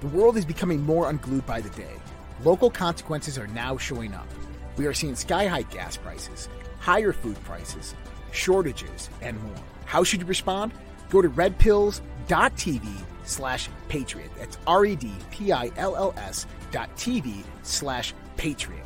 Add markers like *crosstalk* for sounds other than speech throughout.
The world is becoming more unglued by the day. Local consequences are now showing up. We are seeing sky high gas prices, higher food prices, shortages, and more. How should you respond? Go to redpills.tv slash patriot. That's R-E-D-P-I-L-L-S dot TV slash patriot.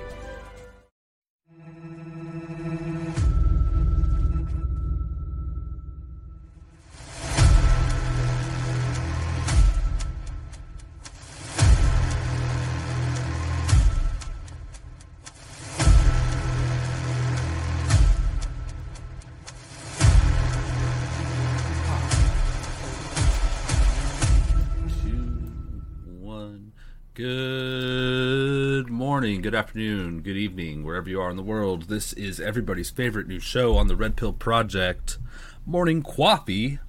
Morning, good afternoon, good evening, wherever you are in the world. This is everybody's favorite new show on the Red Pill Project, Morning Coffee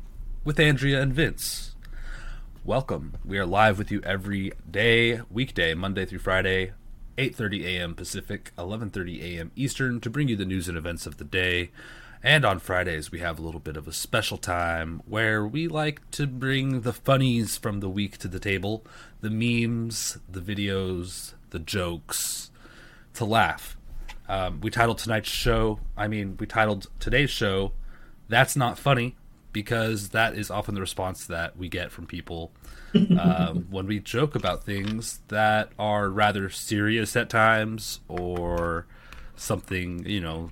with Andrea and Vince. Welcome. We are live with you every day, weekday, Monday through Friday, 8:30 a.m. Pacific, 11:30 a.m. Eastern to bring you the news and events of the day. And on Fridays, we have a little bit of a special time where we like to bring the funnies from the week to the table the memes, the videos, the jokes to laugh. Um, we titled tonight's show, I mean, we titled today's show, That's Not Funny, because that is often the response that we get from people um, *laughs* when we joke about things that are rather serious at times or something, you know,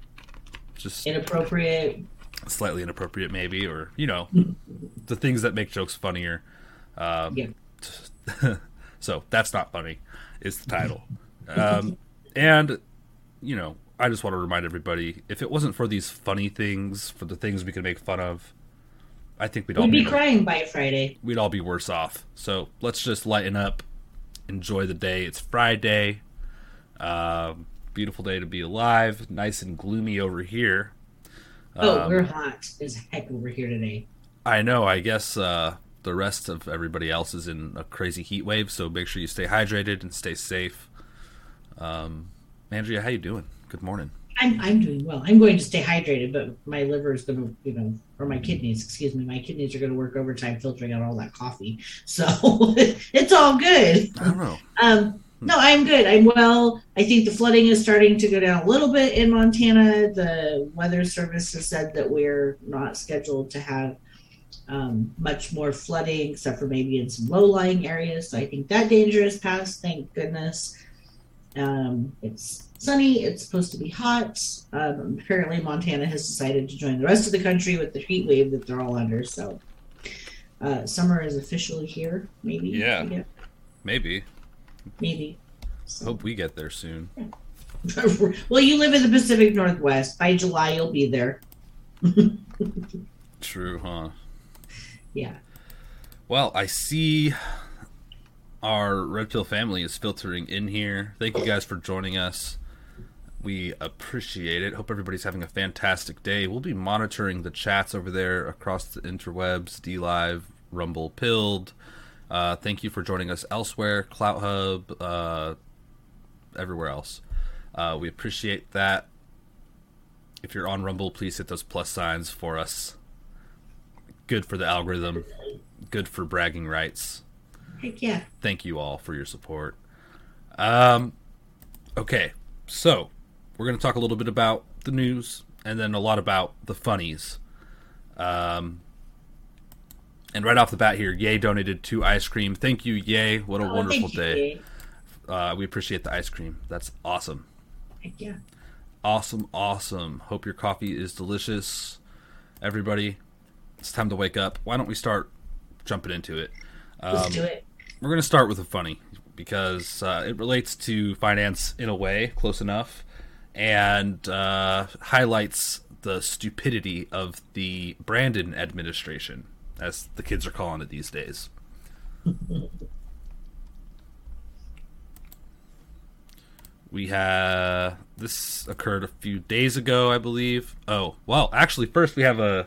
just inappropriate. slightly inappropriate maybe or you know *laughs* the things that make jokes funnier um, Yeah. *laughs* so that's not funny is the title. Um, and you know i just want to remind everybody if it wasn't for these funny things for the things we can make fun of i think we'd all We'd be be crying by Friday. we'd all be worse off. So let's just lighten up. Enjoy the day. It's friday. Um, beautiful day to be alive. Nice and gloomy over here. Oh, Um, we're hot as heck over here today. I know. I guess uh, the rest of everybody else is in a crazy heat wave, so make sure you stay hydrated and stay safe. Um, Andrea, how you doing? Good morning. I'm I'm doing well. I'm going to stay hydrated, but my liver is going to, you know, or my kidneys, excuse me, my kidneys are going to work overtime filtering out all that coffee. *laughs* So it's all good. I don't know. Um, no, I'm good. I'm well. I think the flooding is starting to go down a little bit in Montana. The weather service has said that we're not scheduled to have um, much more flooding, except for maybe in some low-lying areas. So I think that danger is past. Thank goodness. Um, it's sunny. It's supposed to be hot. Um, apparently, Montana has decided to join the rest of the country with the heat wave that they're all under. So uh, summer is officially here. Maybe. Yeah. Guess. Maybe. Maybe. So- Hope we get there soon. *laughs* well, you live in the Pacific Northwest. By July, you'll be there. *laughs* True, huh? Yeah. Well, I see our Red Pill family is filtering in here. Thank you guys for joining us. We appreciate it. Hope everybody's having a fantastic day. We'll be monitoring the chats over there across the interwebs, D Live, Rumble, Pilled. Uh, thank you for joining us elsewhere, Clout Hub, uh, everywhere else. Uh, we appreciate that. If you're on Rumble, please hit those plus signs for us. Good for the algorithm, good for bragging rights. Heck yeah. Thank you all for your support. Um, okay, so we're going to talk a little bit about the news and then a lot about the funnies. Um, and right off the bat here, Yay donated two ice cream. Thank you, Yay. What a Oh, wonderful thank day. Uh, we appreciate the ice cream. That's awesome. Heck yeah. Awesome, awesome. Hope your coffee is delicious. Everybody, it's time to wake up. Why don't we start jumping into it? Let's Um, do it. We're going to start with a funny because uh, it relates to finance in a way, close enough, and uh, highlights the stupidity of the Brandon administration, as the kids are calling it these days. *laughs* we have this occurred a few days ago, I believe. Oh, well, actually, first we have a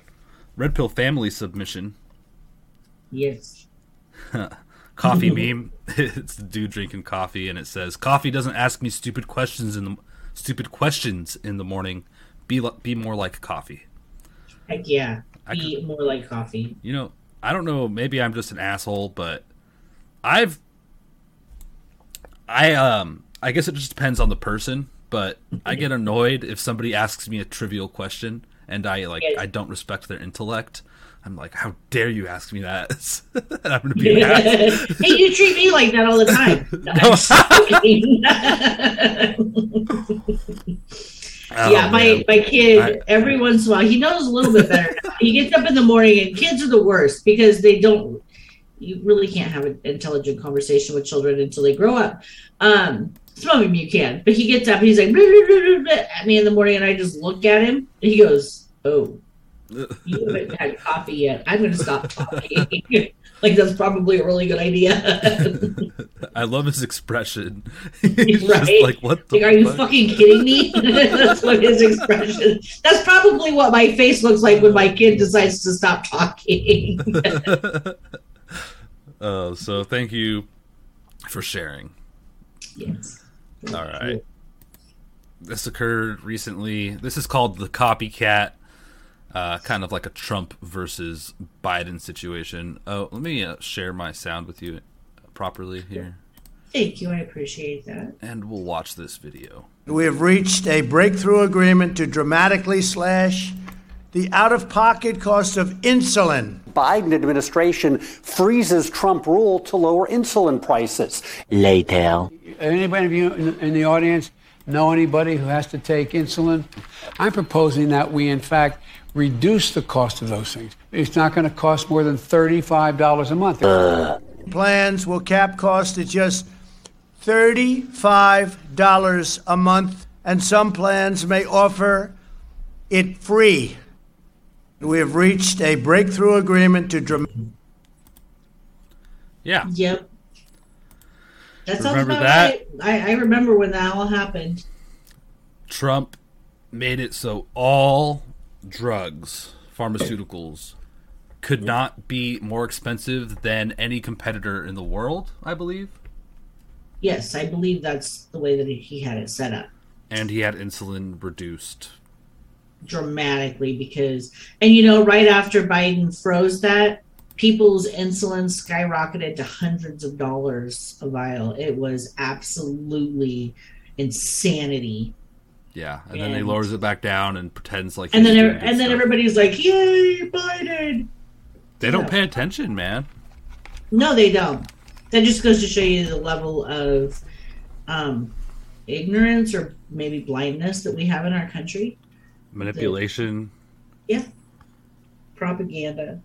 Red Pill family submission Yes. *laughs* coffee *laughs* meme. *laughs* it's the dude drinking coffee, and it says, "Coffee doesn't ask me stupid questions in the stupid questions in the morning. Be li- be more like coffee." Heck yeah. I Be more like coffee. You know, I don't know. Maybe I'm just an asshole, but I've, I um, I guess it just depends on the person. But I get annoyed if somebody asks me a trivial question and I like Yes. I don't respect their intellect. I'm like, how dare you ask me that? *laughs* and I'm gonna be *laughs* hey, you treat me like that all the time. *laughs* No. Oh, yeah, my, man. my kid, I- every once in a while, he knows a little bit better now. He gets up in the morning, and kids are the worst because they don't, you really can't have an intelligent conversation with children until they grow up. Um, some of them you can, but he gets up, he's like, "Blah, blah, blah, blah, blah," at me in the morning, and I just look at him, and he goes, Oh, *laughs* you haven't had coffee yet. I'm going to stop talking. *laughs* like, that's probably a really good idea. *laughs* I love his expression. He's just Right? like, what the Like, are you fuck? fucking kidding me? That's what his expression. That's probably what my face looks like when my kid decides to stop talking. Oh, so thank you for sharing. yes. All right. This occurred recently. This is called the copycat, uh, kind of like a Trump versus Biden situation. Oh, let me uh, share my sound with you properly here, Thank you. I appreciate that. and we'll watch this video. We have reached a breakthrough agreement to dramatically slash the out of pocket cost of insulin. Biden administration freezes Trump rule to lower insulin prices. Later. Anybody of you in, in the audience know anybody who has to take insulin? I'm proposing that we, in fact, reduce the cost of those things. It's not going to cost more than $35 a month. Plans will cap cost at just $35 a month, and some plans may offer it free. We have reached a breakthrough agreement to dram- Yeah, Yep. That sounds Remember about that? right. I, I remember when that all happened. Trump made it so all drugs, pharmaceuticals, could not be more expensive than any competitor in the world. I believe. Yes, I believe that's the way that he had it set up and he had insulin reduced. Dramatically because, and you know, right after Biden froze that, people's insulin skyrocketed to hundreds of dollars a vial. It was absolutely insanity. Yeah, and then he lowers it back down and pretends like. And then, and then everybody's like, "Yay, Biden!" they don't pay attention, man. No, they don't. That just goes to show you the level of um, ignorance or maybe blindness that we have in our country. Manipulation, Yeah, propaganda.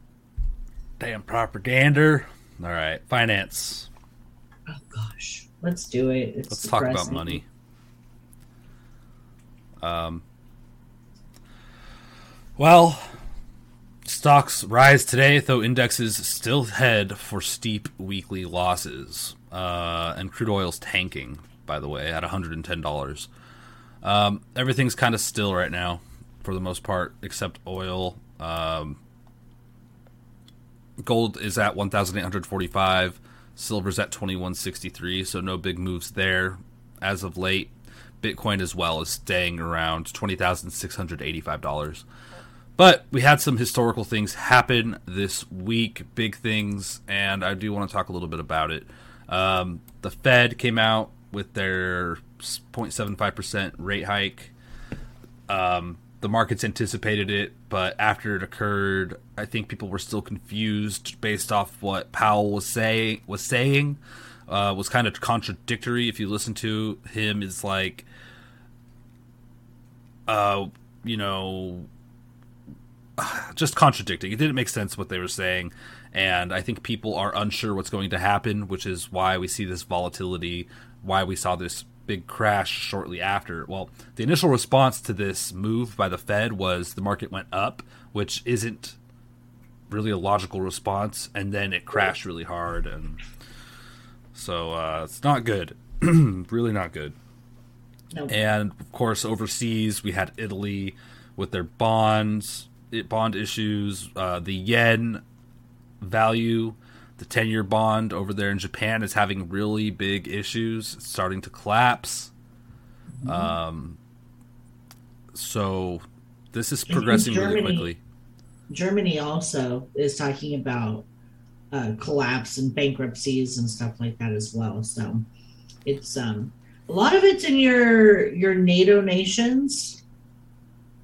damn propaganda. All right, finance. Oh gosh, let's do it. It's Let's talk about money. Um. Well, stocks rise today, though indexes still head for steep weekly losses. Uh, and crude oil's tanking, by the way, at $110. Um, everything's kind of still right now, for the most part, except oil. Um, gold is at 1,845. Silver's at 2163, so no big moves there as of late. Bitcoin as well is staying around $20,685. But we had some historical things happen this week, big things, and I do want to talk a little bit about it. Um, the Fed came out with their 0.75% rate hike. Um, the markets anticipated it, but after it occurred, I think people were still confused based off what Powell was say was saying. Uh, was kind of contradictory. If you listen to him, it's like, uh, you know, *sighs* just contradicting. It didn't make sense what they were saying, and I think people are unsure what's going to happen, which is why we see this volatility, why we saw this big crash shortly after. Well, the initial response to this move by the Fed was the market went up, which isn't really a logical response, and then it crashed really hard, and so uh, it's not good, *clears throat* really not good. Nope. And of course, overseas we had Italy with their bonds, bond issues, uh, the yen value the 10 year bond over there in Japan is having really big issues. It's starting to collapse. Mm-hmm. Um, so this is progressing Germany, really quickly. Germany also is talking about uh, collapse and bankruptcies and stuff like that as well. So it's um, a lot of it's in your your NATO nations.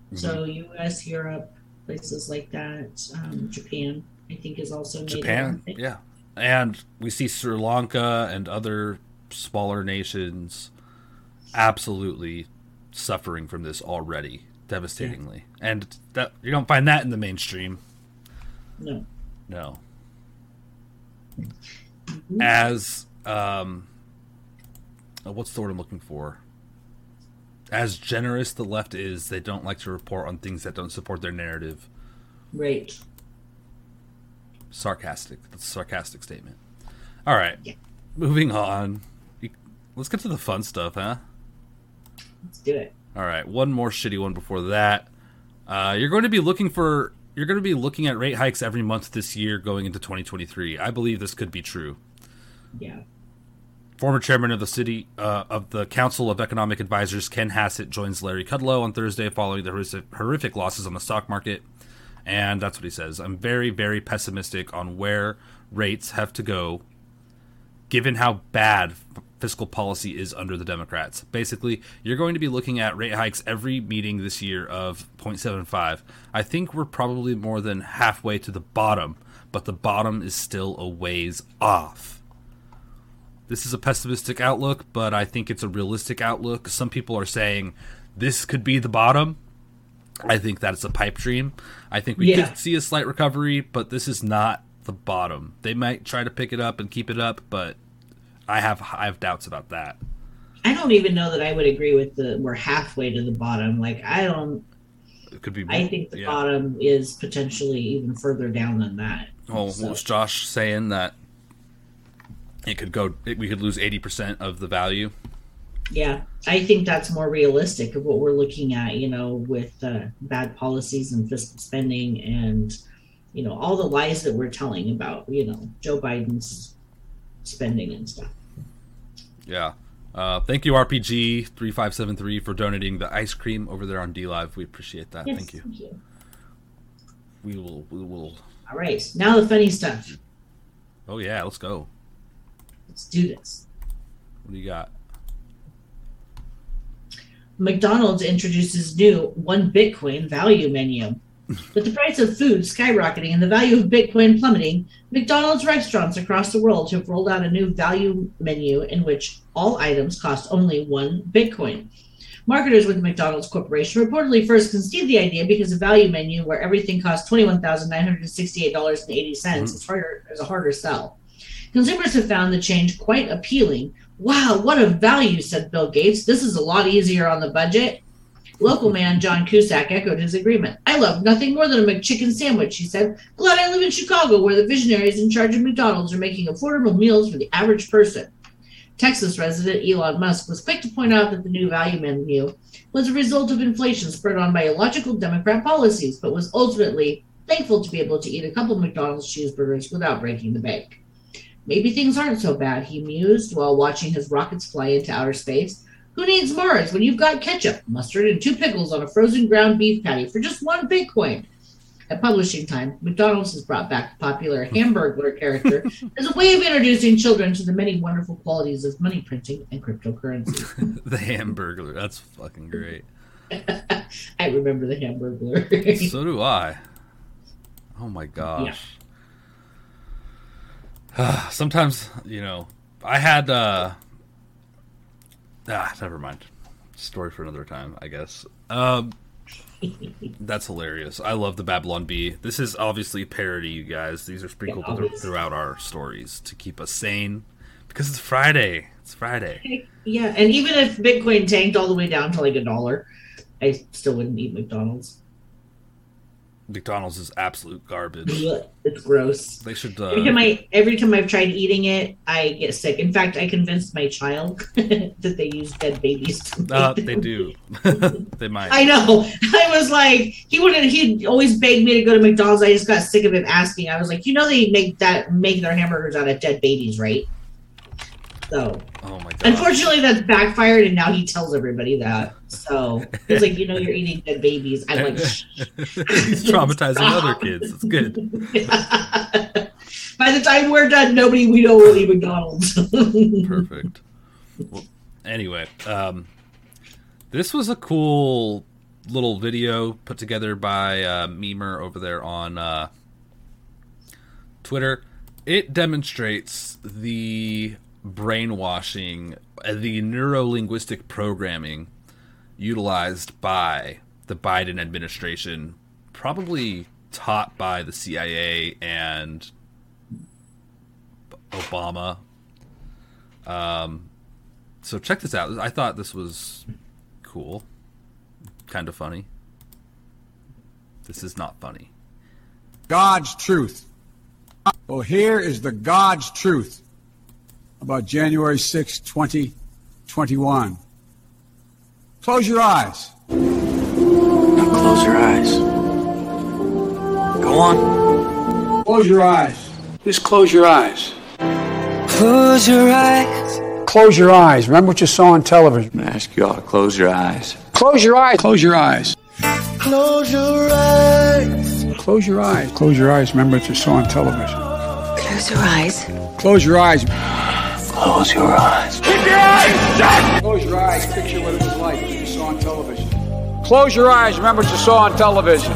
Mm-hmm. So U.S., Europe, places like that, um, Japan. I think is also Japan. Yeah, and we see Sri Lanka and other smaller nations absolutely suffering from this already devastatingly, yeah. and that you don't find that in the mainstream. No. No. Mm-hmm. As um, uh, what's the word I'm looking for? As generous the left is, they don't like to report on things that don't support their narrative. Right sarcastic. That's a sarcastic statement. All right. Yeah. Moving on. Let's get to the fun stuff, huh? Let's do it. All right. One more shitty one before that. Uh, you're going to be looking for. You're going to be looking at rate hikes every month this year going into 2023. I believe this could be true. Yeah. Former chairman of the city uh, of the Council of Economic Advisors, Ken Hassett, joins Larry Kudlow on Thursday following the horrific losses on the stock market. And that's what he says. I'm very, very pessimistic on where rates have to go, given how bad fiscal policy is under the Democrats. Basically, you're going to be looking at rate hikes every meeting this year of 0.75. I think we're probably more than halfway to the bottom, but the bottom is still a ways off. This is a pessimistic outlook, but I think it's a realistic outlook. Some people are saying this could be the bottom. I think that's a pipe dream. I think we yeah. could see a slight recovery, but this is not the bottom. They might try to pick it up and keep it up, but I have I have doubts about that. I don't even know that I would agree with the we're halfway to the bottom. Like I don't. It could be. I think the yeah. bottom is potentially even further down than that. Oh, so. was Josh saying that it could go? We could lose eighty percent of the value. Yeah, I think that's more realistic of what we're looking at, you know, with uh, bad policies and fiscal spending and, you know, all the lies that we're telling about, you know, Joe Biden's spending and stuff. Yeah. Uh, thank you, RPG three five seven three, for donating the ice cream over there on D Live. We appreciate that. Yes, thank, you. thank you. We will. We will. All right, now the funny stuff. Oh yeah, let's go. Let's do this. What do you got? McDonald's introduces new one Bitcoin value menu. With the price of food skyrocketing and the value of Bitcoin plummeting, McDonald's restaurants across the world have rolled out a new value menu in which all items cost only one Bitcoin. Marketers with McDonald's Corporation reportedly first conceived the idea because a value menu where everything costs $21,968.80 mm-hmm. is, harder, is a harder sell. Consumers have found the change quite appealing, Wow, what a value, said Bill Gates. This is a lot easier on the budget. Local man John Cusack echoed his agreement. I love nothing more than a McChicken sandwich, he said. Glad I live in Chicago, where the visionaries in charge of McDonald's are making affordable meals for the average person. Texas resident Elon Musk was quick to point out that the new value menu was a result of inflation spurred on by illogical Democrat policies, but was ultimately thankful to be able to eat a couple McDonald's cheeseburgers without breaking the bank. Maybe things aren't so bad, he mused while watching his rockets fly into outer space. Who needs Mars when you've got ketchup, mustard, and two pickles on a frozen ground beef patty for just one Bitcoin? At publishing time, McDonald's has brought back the popular Hamburglar character *laughs* as a way of introducing children to the many wonderful qualities of money printing and cryptocurrency. *laughs* the Hamburglar. That's fucking great. *laughs* I remember the Hamburglar. so do I. Oh my gosh. Yeah. *sighs* Sometimes, you know, I had uh Ah, never mind. Story for another time, I guess. Um that's hilarious. I love the Babylon Bee. This is obviously parody, you guys. These are sprinkled yeah, throughout our stories to keep us sane because it's Friday. It's Friday. Yeah, and even if Bitcoin tanked all the way down to like a dollar, I still wouldn't eat McDonald's. McDonald's is absolute garbage. It's gross. They should. Uh, every time I every time I've tried eating it, I get sick. In fact, I convinced my child *laughs* that they use dead babies. To Uh, they do. *laughs* they might. I know. *laughs* I was like, he wouldn't. He always begged me to go to McDonald's. I just got sick of him asking. I was like, you know, they make that make their hamburgers out of dead babies, right? So, oh my god. Unfortunately, that's backfired, and now he tells everybody that. So he's like, you know, you're eating dead babies. I'm like, *laughs* he's traumatizing other kids. It's good. *laughs* By the time we're done, nobody we know will eat McDonald's. *laughs* Perfect. Well, anyway, um, this was a cool little video put together by uh, Memer over there on uh, Twitter. It demonstrates the brainwashing, uh, the neuro linguistic programming utilized by the Biden administration, probably taught by the CIA and Obama. Um, so check this out. I thought this was cool, kind of funny. This is not funny. God's truth. Well, here is the God's truth about January 6, 2021. Close your eyes. Now close your eyes. Go on. Close your eyes. Just close your eyes. Close your eyes. Close your eyes. Remember what you saw on television. I'm gonna ask you all to close your eyes. Close your eyes. Close your eyes. Close your eyes. Close your eyes. Close your eyes. Remember what you saw on television. Close your eyes. Close your eyes. Close your eyes. Keep your eyes shut! Close your eyes. Picture what it what Close your eyes. Remember what you saw on television.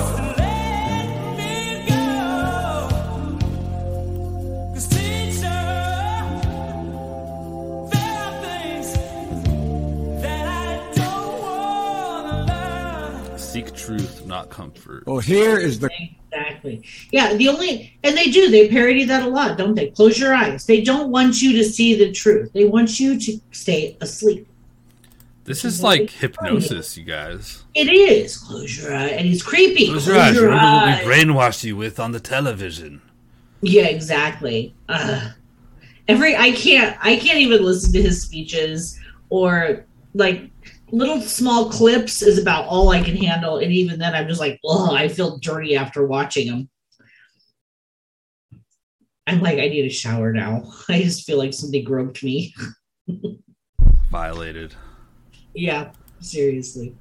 Seek truth, not comfort. Well, here is the exactly. Yeah, the only and they do they parody that a lot, don't they? Close your eyes. They don't want you to see the truth. They want you to stay asleep. This is like hypnosis, you guys. It is. Close your eyes, and it's creepy. Close your eyes. Remember what we brainwashed you with on the television. Yeah, exactly. Uh, every I can't I can't even listen to his speeches or like little small clips is about all I can handle, and even then I'm just like, oh, I feel dirty after watching him. I'm like, I need a shower now. *laughs* I just feel like somebody groped me. *laughs* Violated. Yeah, seriously.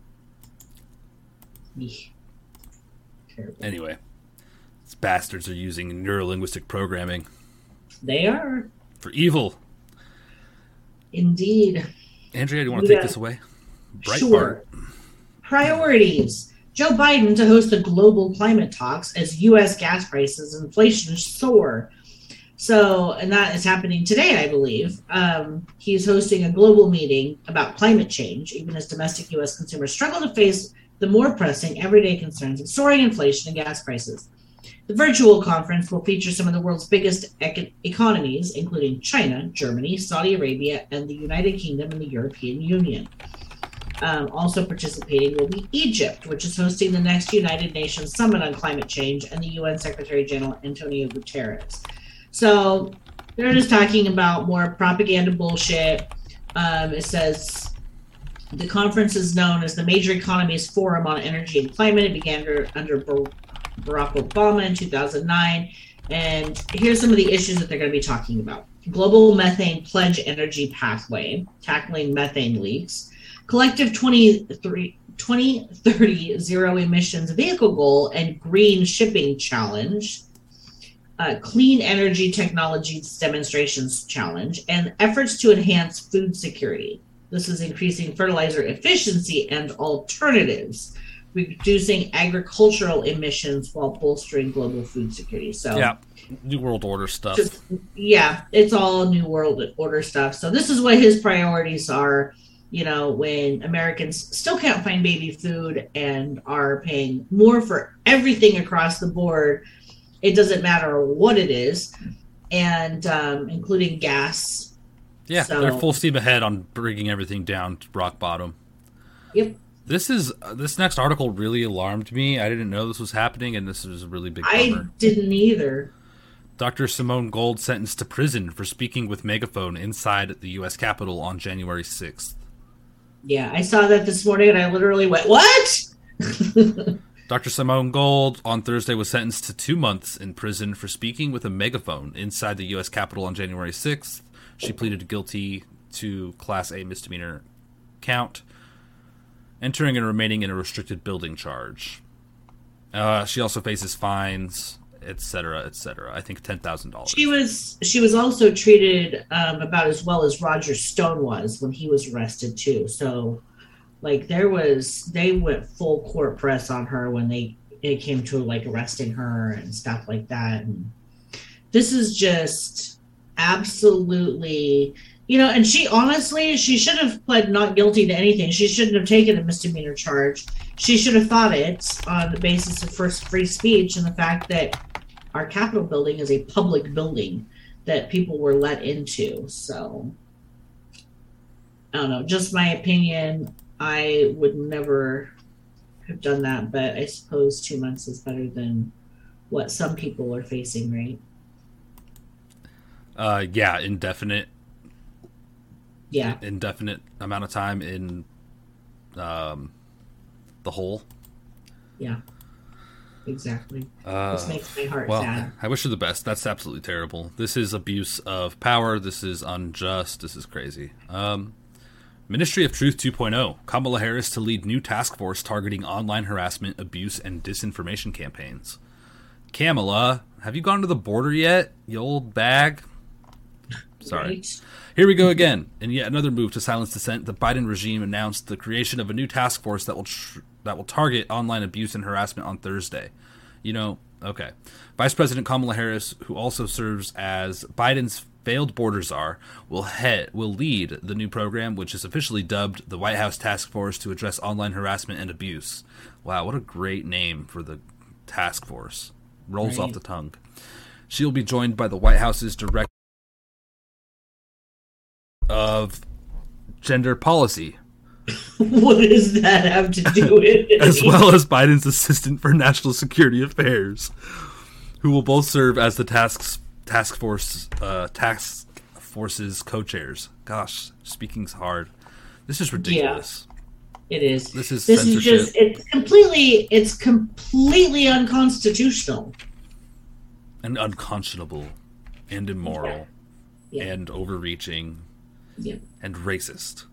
Terrible. Anyway, these bastards are using neurolinguistic programming. They are. For evil. Indeed. Andrea, do you want to yeah. take this away? Breitbart. Sure. Priorities. Joe Biden to host the global climate talks as U.S. gas prices and inflation soar. So, and that is happening today, I believe. Um, he's hosting a global meeting about climate change, even as domestic U.S. consumers struggle to face the more pressing everyday concerns of soaring inflation and gas prices. The virtual conference will feature some of the world's biggest ec- economies, including China, Germany, Saudi Arabia, and the United Kingdom and the European Union. Um, also participating will be Egypt, which is hosting the next United Nations Summit on Climate Change, and the UN Secretary General Antonio Guterres. So they're just talking about more propaganda bullshit. Um, it says the conference is known as the Major Economies Forum on Energy and Climate. It began under, under Barack Obama in 2009. And here's some of the issues that they're going to be talking about global methane pledge energy pathway, tackling methane leaks, collective 23, 2030 zero emissions vehicle goal and green shipping challenge, uh, clean energy technologies demonstrations challenge, and efforts to enhance food security. This is increasing fertilizer efficiency and alternatives, reducing agricultural emissions while bolstering global food security. So, Yeah. New World Order stuff. just yeah, it's all new world order stuff. So this is what his priorities are. You know, when Americans still can't find baby food and are paying more for everything across the board, it doesn't matter what it is, and um, including gas. yeah, so- they're full steam ahead on bringing everything down to rock bottom. Yep. This is uh, this next article really alarmed me. I didn't know this was happening, and this was a really big I bummer. didn't either. Dr. Simone Gold sentenced to prison for speaking with megaphone inside the U.S. Capitol on January 6th. Yeah, I saw that this morning and I literally went, "What?" *laughs* Dr. Simone Gold on Thursday was sentenced to two months in prison for speaking with a megaphone inside the U.S. Capitol on January 6th. She pleaded guilty to Class A misdemeanor count, entering and remaining in a restricted building charge. Uh, she also faces fines, etc., etc. I think ten thousand dollars. She was she was also treated um, about as well as Roger Stone was when he was arrested too. So, like there was they went full court press on her when they it came to like arresting her and stuff like that. And this is just absolutely you know. And she honestly she should have pled not guilty to anything. She shouldn't have taken a misdemeanor charge. She should have fought it on the basis of first free speech and the fact that our Capitol building is a public building that people were let into. So I don't know, just my opinion. I would never have done that, but I suppose two months is better than what some people are facing, right? Uh, yeah, indefinite, Yeah. indefinite amount of time in um, the hole. Yeah. Exactly. Uh, this makes my heart well, sad. I wish her the best. That's absolutely terrible. This is abuse of power. This is unjust. This is crazy. Um, Ministry of Truth 2.0. Kamala Harris to lead new task force targeting online harassment, abuse, and disinformation campaigns. Kamala, have you gone to the border yet, you old bag? Sorry. Right? Here we go again. In yet another move to silence dissent, the Biden regime announced the creation of a new task force that will tr- that will target online abuse and harassment on Thursday. You know, okay. Vice President Kamala Harris, who also serves as Biden's failed border czar, will head will lead the new program, which is officially dubbed the White House Task Force to address online harassment and abuse. Wow, what a great name for the task force. Rolls off the tongue. She'll be joined by the White House's director of gender policy, *laughs* what does that have to do with *laughs* it? as well as Biden's assistant for national security affairs, who will both serve as the task task force uh, task force's co-chairs. Gosh, speaking's hard. This is ridiculous. It is. This is this is censorship. just it's completely it's completely unconstitutional. and unconscionable, and immoral, Yeah. and overreaching, Yeah. and racist.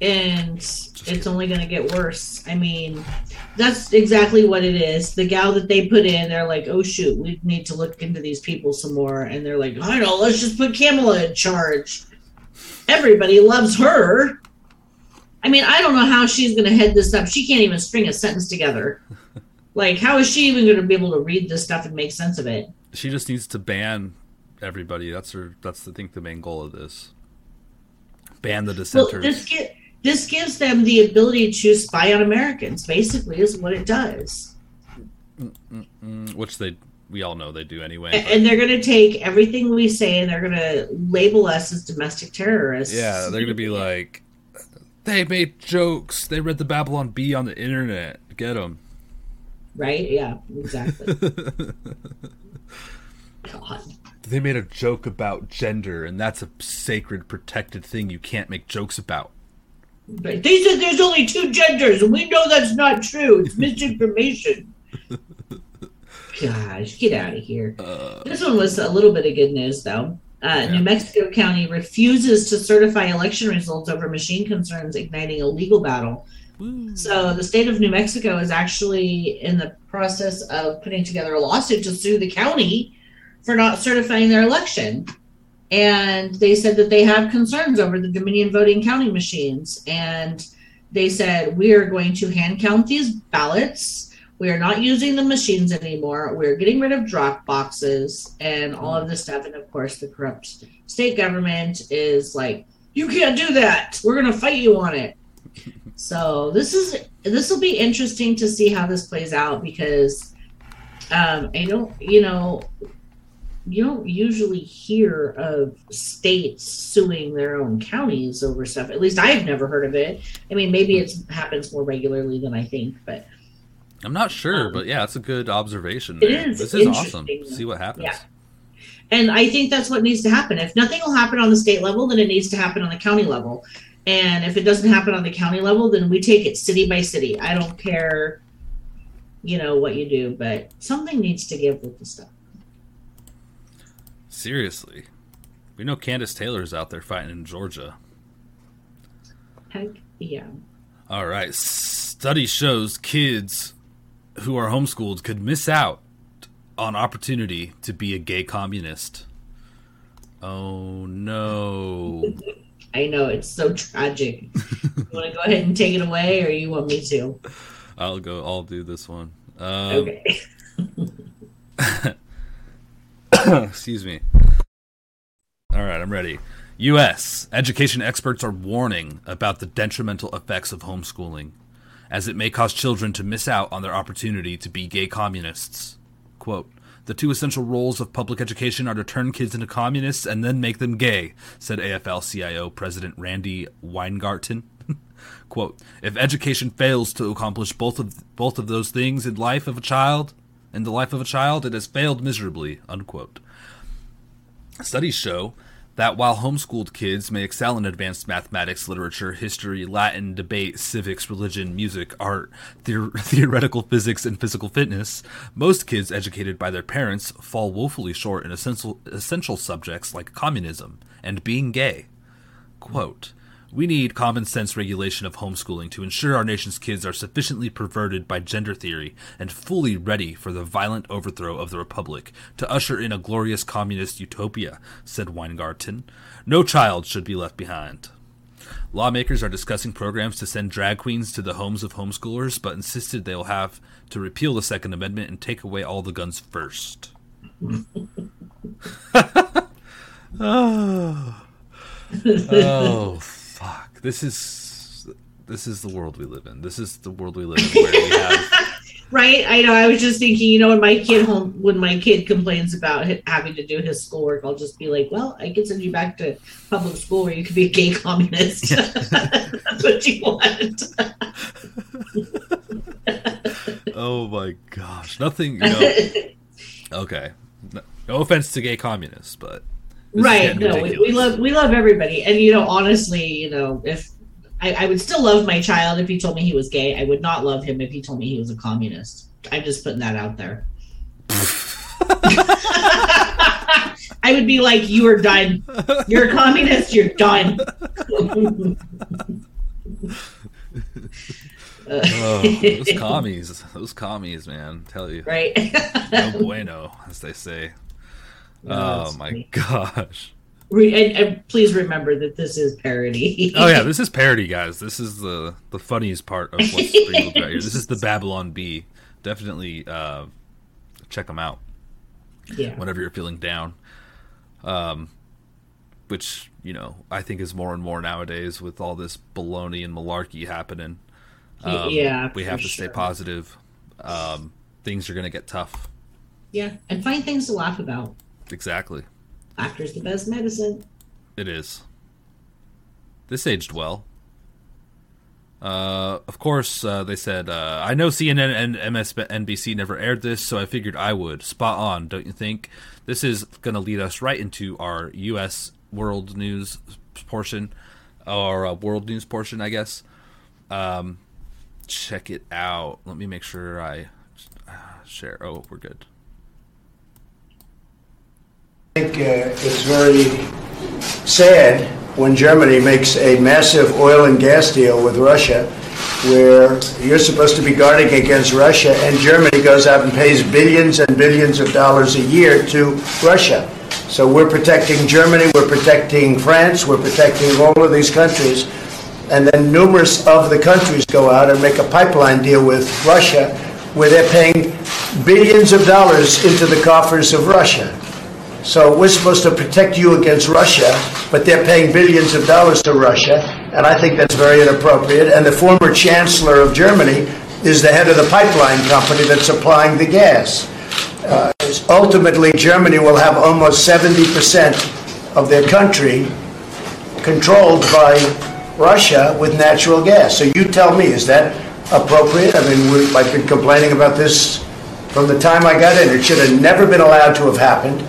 And it's only going to get worse. I mean, that's exactly what it is. The gal that they put in, they're like, "Oh shoot, we need to look into these people some more," and they're like, "I know, let's just put Kamala in charge." Everybody loves her. I mean, I don't know how she's going to head this up. She can't even string a sentence together. *laughs* Like, how is she even going to be able to read this stuff and make sense of it? She just needs to ban everybody. That's her. That's I think the main goal of this. Ban the Well, dissenters. gi- this gives them the ability to spy on Americans. Basically, is what it does. Which they we all know they do anyway. But- And they're going to take everything we say and they're going to label us as domestic terrorists. yeah, they're gonna be like, they made jokes. They read the Babylon Bee on the internet. Get them. right. Yeah, exactly. *laughs* God. They made a joke about gender, and that's a sacred, protected thing you can't make jokes about. But they said there's only two genders, and we know that's not true. It's *laughs* misinformation. Gosh, get out of here. this one was a little bit of good news, though. Uh, New Mexico County refuses to certify election results over machine concerns, igniting a legal battle. So the state of New Mexico is actually in the process of putting together a lawsuit to sue the county for not certifying their election. And they said that they have concerns over the Dominion voting counting machines. And they said, we are going to hand count these ballots. We are not using the machines anymore. We're getting rid of drop boxes and all of this stuff. And of course, the corrupt state government is like, you can't do that. We're going to fight you on it. *laughs* So this is this will be interesting to see how this plays out because um, I don't, you know, you don't usually hear of states suing their own counties over stuff. At least I've never heard of it. I mean, maybe it happens more regularly than I think, but I'm not sure, um, but yeah, it's a good observation. It is This is awesome. See what happens. Yeah. and I think that's what needs to happen. If nothing will happen on the state level, then it needs to happen on the county level. And if it doesn't happen on the county level, then we take it city by city. I don't care, you know, what you do, but something needs to give with the stuff. Seriously. We know Candace Taylor's out there fighting in Georgia. Heck yeah. All right. Study shows kids who are homeschooled could miss out on opportunity to be a gay communist. Oh no. *laughs* I know it's so tragic. *laughs* you want to go ahead and take it away, or you want me to? I'll go. I'll do this one. Um, Okay. *laughs* *coughs* excuse me. All right, I'm ready. U.S. education experts are warning about the detrimental effects of homeschooling, as it may cause children to miss out on their opportunity to be gay communists. Quote, the two essential roles of public education are to turn kids into communists and then make them gay, said AFL CIO President Randi Weingarten. *laughs* Quote, if education fails to accomplish both of both of those things in life of a child, in the life of a child, it has failed miserably, unquote. Studies show that while homeschooled kids may excel in advanced mathematics, literature, history, Latin, debate, civics, religion, music, art, theor- *laughs* theoretical physics, and physical fitness, most kids educated by their parents fall woefully short in essential, essential subjects like communism and being gay. Quote, we need common sense regulation of homeschooling to ensure our nation's kids are sufficiently perverted by gender theory and fully ready for the violent overthrow of the Republic to usher in a glorious communist utopia, said Weingarten. No child should be left behind. Lawmakers are discussing programs to send drag queens to the homes of homeschoolers, but insisted they will have to repeal the Second Amendment and take away all the guns first. *laughs* *laughs* oh. oh this is this is the world we live in this is the world we live in where we have *laughs* Right? I know. I was just thinking, you know, when my kid home, when my kid complains about having to do his schoolwork, I'll just be like, "Well, I can send you back to public school where you could be a gay communist. *laughs* That's what you want." *laughs* oh my gosh nothing you know okay no, no offense to gay communists but right? No, we, we love we love everybody, and you know, honestly, you know, if I, I would still love my child if he told me he was gay, I would not love him if he told me he was a communist. I'm just putting that out there. *laughs* I would be like, "You are done. You're a communist. You're done." *laughs* oh, those *laughs* commies those commies man tell you right? no bueno as they say No, oh my funny. gosh Re- and, and please remember that this is parody. oh yeah, *laughs* this is parody, guys. This is the the funniest part of what's sprinkled right here. This is the *laughs* Babylon Bee. Definitely uh, check them out yeah. whenever you're feeling down. Um, which you know I think is more and more nowadays with all this baloney and malarkey happening. Um, yeah, we have to stay positive. Um, things are gonna get tough. Yeah, and find things to laugh about. Exactly, Laughter's the best medicine. it is. This aged well. Uh, of course, uh, they said, uh, I know CNN and MSNBC never aired this, so I figured I would. Spot on, don't you think? This is going to lead us right into our U.S. world news portion, or uh, world news portion, I guess. Um, check it out. Let me make sure I uh, share. Oh, we're good. I think uh, it's very sad when Germany makes a massive oil and gas deal with Russia, where you're supposed to be guarding against Russia, and Germany goes out and pays billions and billions of dollars a year to Russia. So we're protecting Germany, we're protecting France, we're protecting all of these countries. And then numerous of the countries go out and make a pipeline deal with Russia where they're paying billions of dollars into the coffers of Russia. So we're supposed to protect you against Russia, but they're paying billions of dollars to Russia, and I think that's very inappropriate. And the former chancellor of Germany is the head of the pipeline company that's supplying the gas. Uh, ultimately, Germany will have almost 70% of their country controlled by Russia with natural gas. So you tell me, is that appropriate? I mean, we, I've been complaining about this from the time I got in. It should have never been allowed to have happened.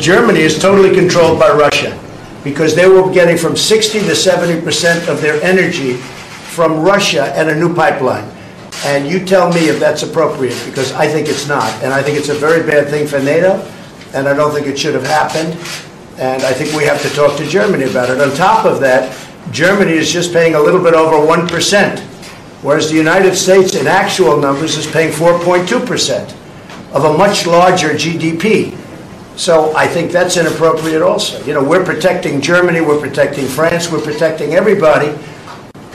Germany is totally controlled by Russia because they were getting from 60 to 70 percent of their energy from Russia and a new pipeline. And you tell me if that's appropriate because I think it's not. And I think it's a very bad thing for NATO, and I don't think it should have happened. And I think we have to talk to Germany about it. On top of that, Germany is just paying a little bit over 1%, whereas the United States, in actual numbers, is paying 4.2% of a much larger GDP. So I think that's inappropriate also. You know, we're protecting Germany, we're protecting France, we're protecting everybody,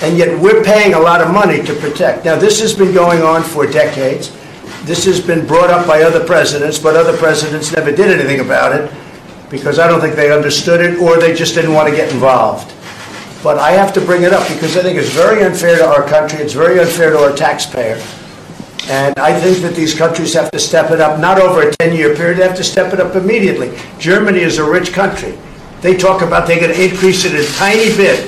and yet we're paying a lot of money to protect. Now, this has been going on for decades. This has been brought up by other presidents, but other presidents never did anything about it because I don't think they understood it or they just didn't want to get involved. But I have to bring it up because I think it's very unfair to our country, it's very unfair to our taxpayer. And I think that these countries have to step it up, not over a 10 year period, they have to step it up immediately. Germany is a rich country. They talk about they're going to increase it a tiny bit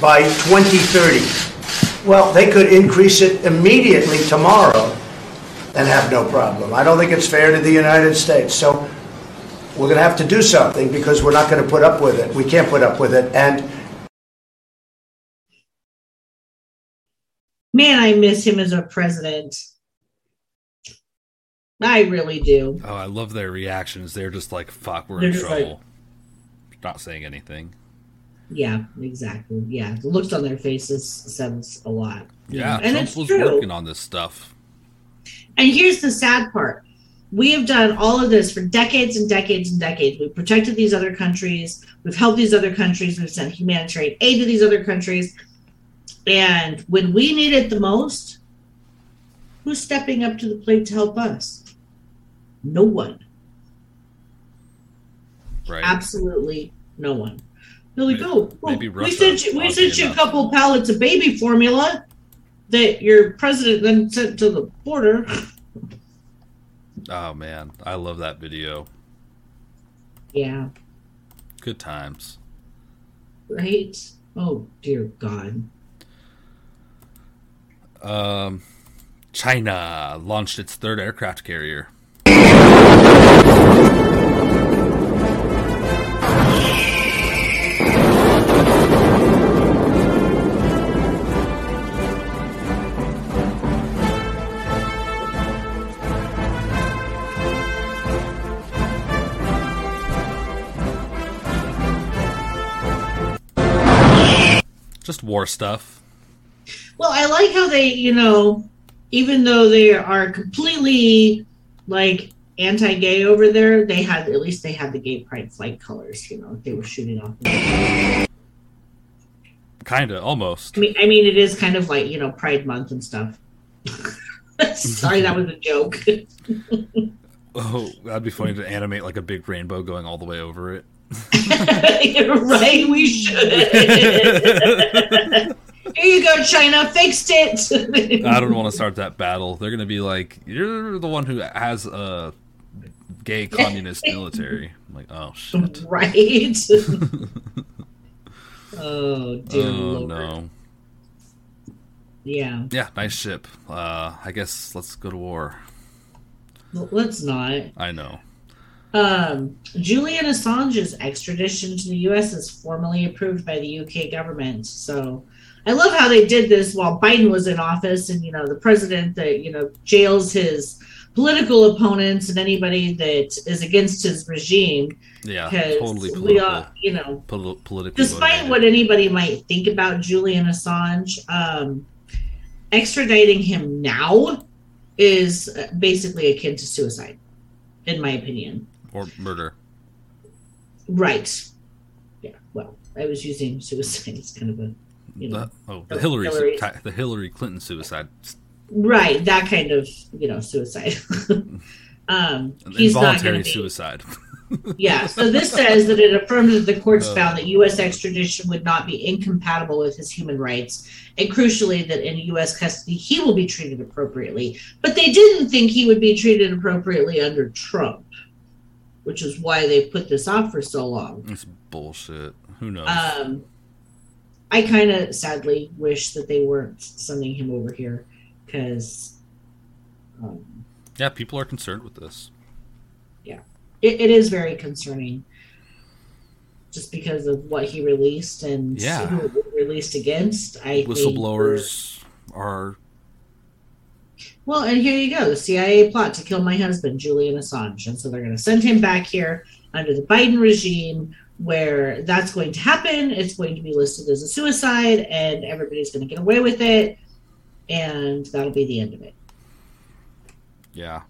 by 2030. Well, they could increase it immediately tomorrow and have no problem. I don't think it's fair to the United States. So we're going to have to do something because we're not going to put up with it. We can't put up with it. And Man, I miss him as a president. I really do. Oh, I love their reactions. They're just like, "Fuck, we're They're in trouble." Not saying anything. Yeah, exactly. Yeah, the looks on their faces says a lot. Yeah, know, and Trump it's was true. working on this stuff. And here's the sad part. We have done all of this for decades and decades and decades. We've protected these other countries. We've helped these other countries. We've sent humanitarian aid to these other countries. And when we need it the most, who's stepping up to the plate to help us? No one. Right. Absolutely no one. They're like, oh, well, we sent you, we sent you a couple pallets of baby formula that your president then sent to the border. Oh man, I love that video. Yeah, Good times. right? Oh, dear God. Um, China launched its third aircraft carrier. Just war stuff. Well, I like how they, you know, even though they are completely like anti-gay over there, they had at least they had the gay pride flag colors. You know, they were shooting off. Kinda, almost. I mean, I mean, it is kind of like you know Pride Month and stuff. *laughs* Sorry, that was a joke. *laughs* Oh, that'd be funny to animate like a big rainbow going all the way over it. You're *laughs* right. We should. Here you go, China. Fixed it. I don't want to start that battle. They're gonna be like, "You're the one who has a gay communist *laughs* military." I'm like, oh shit. right. *laughs* oh dear oh lord. no. Yeah. Yeah, nice ship. Uh, I guess let's go to war. Let's not. I know. Um, Julian Assange's extradition to the U.S. is formally approved by the U.K. government. So, I love how they did this while Biden was in office, and you know the president that you know jails his political opponents and anybody that is against his regime. Yeah, totally we political. are, you know, Poli- politically despite motivated. what anybody might think about Julian Assange, um, extraditing him now is basically akin to suicide, in my opinion. or murder. Right. Yeah. Well, I was using suicide as kind of a, you know, The, oh, the Oh, Hillary, Hillary. the Hillary Clinton suicide. right that kind of, you know, suicide. *laughs* um, he's not Involuntary to be. suicide. *laughs* Yeah. So this says that it affirmed that the courts Uh. found that U.S. extradition would not be incompatible with his human rights, and crucially, that in U.S. custody he will be treated appropriately. But they didn't think he would be treated appropriately under Trump, which is why they put this off for so long. It's bullshit. Who knows? Um, I kind of sadly wish that they weren't sending him over here because um, yeah, people are concerned with this. Yeah, it, it is very concerning. Just because of what he released and Yeah. who it was released against, I think Whistleblowers are Well, and here you go the CIA plot to kill my husband, Julian Assange. And so they're going to send him back here under the Biden regime where that's going to happen. It's going to be listed as a suicide, and everybody's going to get away with it. And that'll be the end of it. yeah.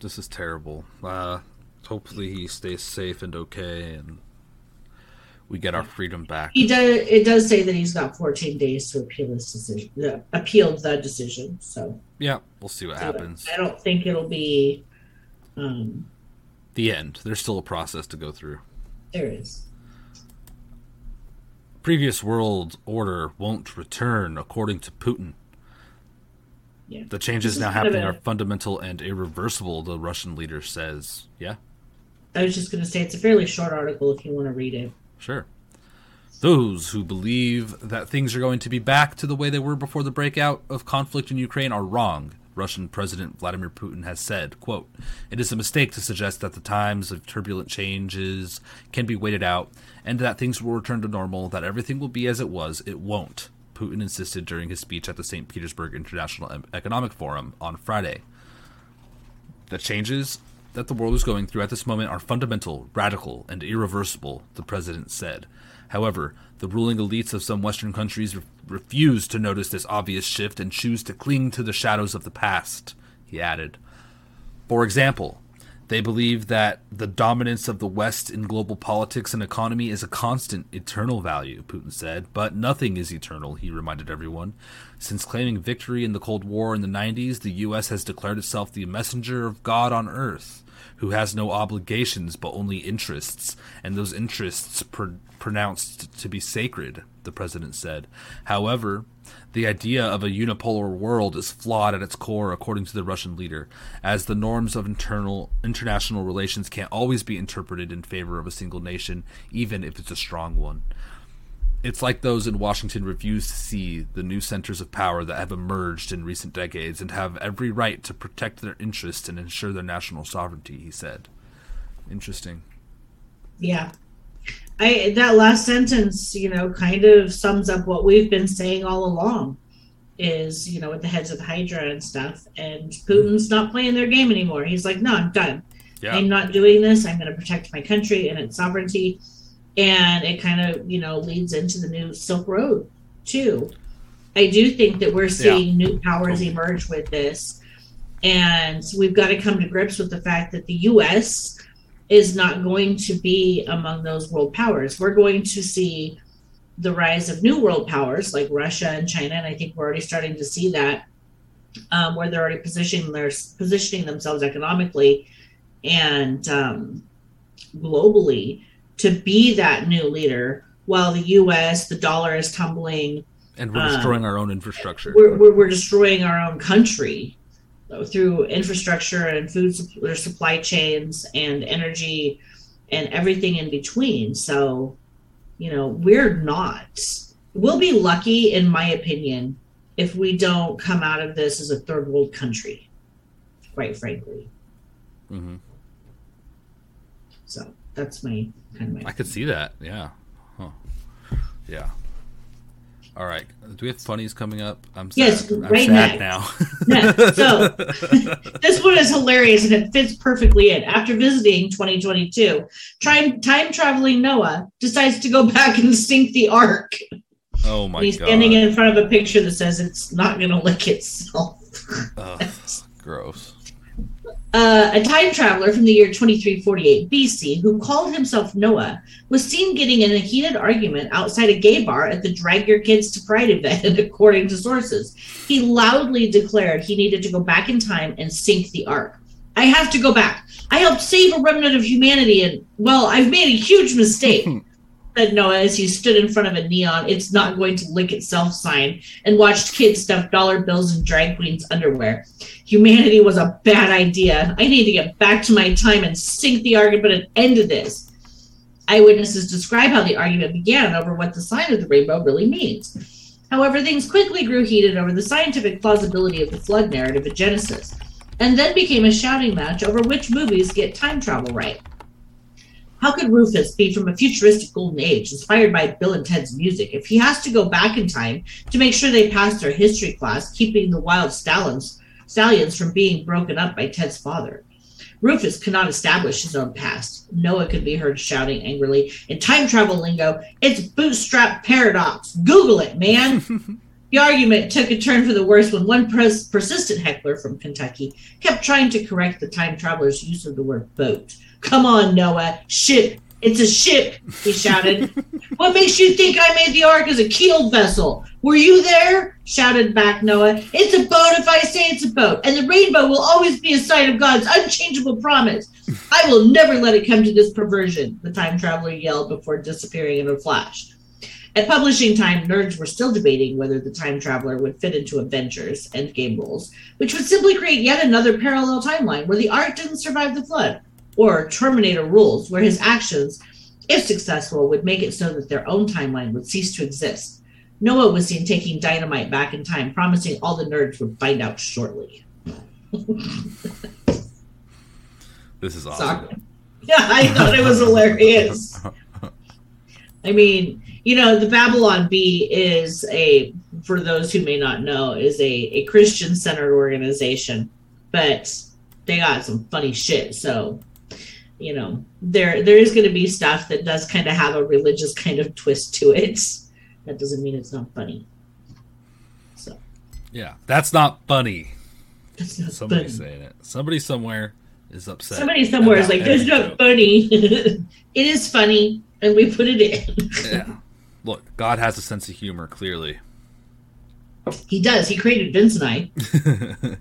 This is terrible. Uh, hopefully he stays safe and okay, and we get our freedom back. He does. It does say that he's got 14 days to appeal this decision. Uh, appeal the decision. So Yeah, we'll see what so happens. I don't think it'll be. Um, The end. There's still a process to go through. there is. Previous world order won't return, according to Putin. Yeah. The changes now happening a- are fundamental and irreversible, the Russian leader says. Yeah, I was just going to say it's a fairly short article if you want to read it. sure. Those who believe that things are going to be back to the way they were before the breakout of conflict in Ukraine are wrong. Russian President Vladimir Putin has said, quote, It is a mistake to suggest that the times of turbulent changes can be waited out and that things will return to normal, that everything will be as it was. It won't, Putin insisted during his speech at the St. Petersburg International Economic Forum on Friday. The changes that the world is going through at this moment are fundamental, radical, and irreversible, the president said. However, the ruling elites of some Western countries re- refuse to notice this obvious shift and choose to cling to the shadows of the past, he added. For example, they believe that the dominance of the West in global politics and economy is a constant, eternal value, Putin said. But nothing is eternal, he reminded everyone. Since claiming victory in the Cold War in the 90s, the U.S. has declared itself the messenger of God on earth, who has no obligations but only interests, and those interests pr- pronounced to be sacred, the president said. However, the idea of a unipolar world is flawed at its core, according to the Russian leader, as the norms of internal international relations can't always be interpreted in favor of a single nation, even if it's a strong one. It's like those in Washington refuse to see the new centers of power that have emerged in recent decades and have every right to protect their interests and ensure their national sovereignty, he said. Interesting. Yeah. I that last sentence, you know, kind of sums up what we've been saying all along. Is you know with the heads of Hydra and stuff, and Putin's not playing their game anymore. He's like, no, I'm done. Yeah. I'm not doing this. I'm going to protect my country and its sovereignty, and it kind of you know leads into the new Silk Road too. I do think that we're seeing new powers emerge with this, and we've got to come to grips with the fact that the U.S. is not going to be among those world powers. We're going to see the rise of new world powers like Russia and China, and I think we're already starting to see that, um, where they're already positioning their positioning themselves economically and um, globally to be that new leader. While the U.S. the dollar is tumbling, And we're Um, destroying our own infrastructure. we're, we're, we're destroying our own country through infrastructure and food supply chains and energy and everything in between. So, you know, we're not. We'll be lucky, in my opinion, if we don't come out of this as a third world country, quite frankly. Mm-hmm. So that's my kind of my. I could see that. Yeah. Huh. Yeah. All right. Do we have funnies coming up? I'm sad. Yes, I'm right sad next. now. *laughs* Yeah, so *laughs* this one is hilarious and it fits perfectly in. After visiting 2022, time time traveling Noah decides to go *laughs* back and sink the ark. oh my And he's god. standing in front of a picture that says it's not going to lick itself. Ugh, gross. Uh, a time traveler from the year 2348 BC who called himself Noah was seen getting in a heated argument outside a gay bar at the Drag Your Kids to Pride event, *laughs* according to sources. He loudly declared he needed to go back in time and sink the ark. I have to go back. I helped save a remnant of humanity, and, well, I've made a huge mistake, *laughs* said Noah as he stood in front of a neon, it's not going to lick itself sign, and watched kids stuff dollar bills in drag queens' underwear. Humanity was a bad idea. I need to get back to my time and sink the argument and end to this. Eyewitnesses describe how the argument began over what the sign of the rainbow really means. However, things quickly grew heated over the scientific plausibility of the flood narrative in Genesis, and then became a shouting match over which movies get time travel right. How could Rufus be from a futuristic golden age inspired by Bill and Ted's music if he has to go back in time to make sure they pass their history class, keeping the Wyld Stallyns, stallions from being broken up by Ted's father? Rufus could not establish his own past. Noah could be heard shouting angrily in time travel lingo, it's bootstrap paradox. Google it, man. *laughs* the argument took a turn for the worse when one pers- persistent heckler from Kentucky kept trying to correct the time traveler's use of the word boat. Come on, Noah. Ship. It's a ship, he shouted. *laughs* what makes you think I made the ark as a keeled vessel? Were you there? shouted back Noah. It's a boat if I say it's a boat, and the rainbow will always be a sign of God's unchangeable promise. I will never let it come to this perversion, the time traveler yelled before disappearing in a flash. At publishing time, nerds were still debating whether the time traveler would fit into Avengers Endgame rules, which would simply create yet another parallel timeline where the Ark didn't survive the flood, or Terminator rules, where his actions, if successful, would make it so that their own timeline would cease to exist. Noah was seen taking dynamite back in time, promising all the nerds would find out shortly. *laughs* This is awesome. Sorry. *laughs* Yeah, I thought it was hilarious. *laughs* I mean, you know, the Babylon Bee is a, for those who may not know, is a, a Christian centered organization, but they got some funny shit. So, you know, there there is going to be stuff that does kind of have a religious kind of twist to it. That doesn't mean it's not funny. So Yeah, that's not funny. that's not saying it. Somebody somewhere is upset. Somebody somewhere is like, "That's not funny." *laughs* it is funny, and we put it in. Yeah. Look, God has a sense of humor, clearly. He does. He created Vince and I.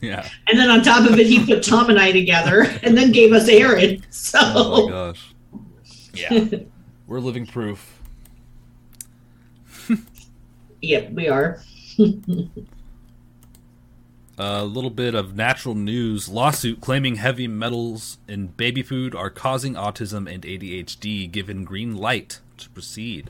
yeah. And then on top of it, he put Tom and I together *laughs* and then gave us Aaron. So, Oh my gosh. Yeah. *laughs* We're living proof. *laughs* yep, we are. A little bit of natural news lawsuit claiming heavy metals in baby food are causing autism and ADHD given green light to proceed.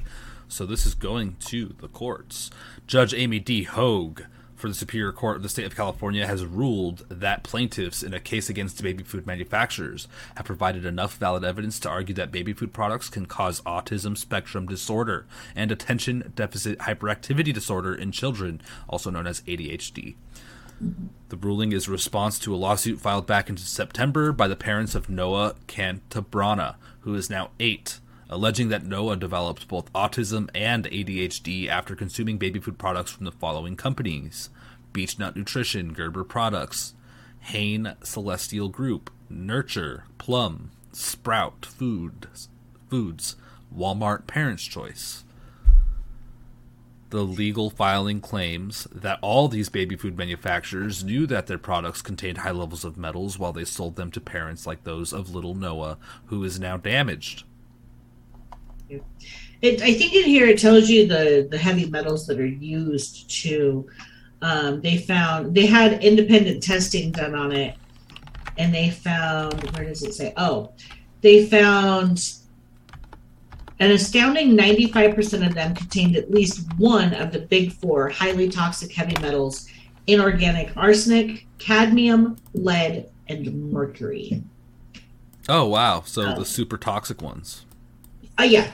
So this is going to the courts. Judge Amy D. Hogue for the Superior Court of the State of California has ruled that plaintiffs in a case against baby food manufacturers have provided enough valid evidence to argue that baby food products can cause autism spectrum disorder and attention deficit hyperactivity disorder in children, also known as ADHD. The ruling is a response to a lawsuit filed back in September by the parents of Noah Cantabrana, who is now eight, alleging that Noah developed both autism and ADHD after consuming baby food products from the following companies Beech Nut Nutrition, Gerber Products, Hain Celestial Group, Nurture, Plum, Sprout Foods, Foods, Walmart Parents' Choice. The legal filing claims that all these baby food manufacturers knew that their products contained high levels of metals while they sold them to parents like those of little Noah, who is now damaged. It, I think in here it tells you the, the heavy metals that are used to. Um, they found they had independent testing done on it, and they found where does it say? Oh, they found An astounding 95% of them contained at least one of the big four highly toxic heavy metals inorganic arsenic, cadmium, lead, and mercury. Oh wow! So Oh. the super toxic ones. Uh, yeah.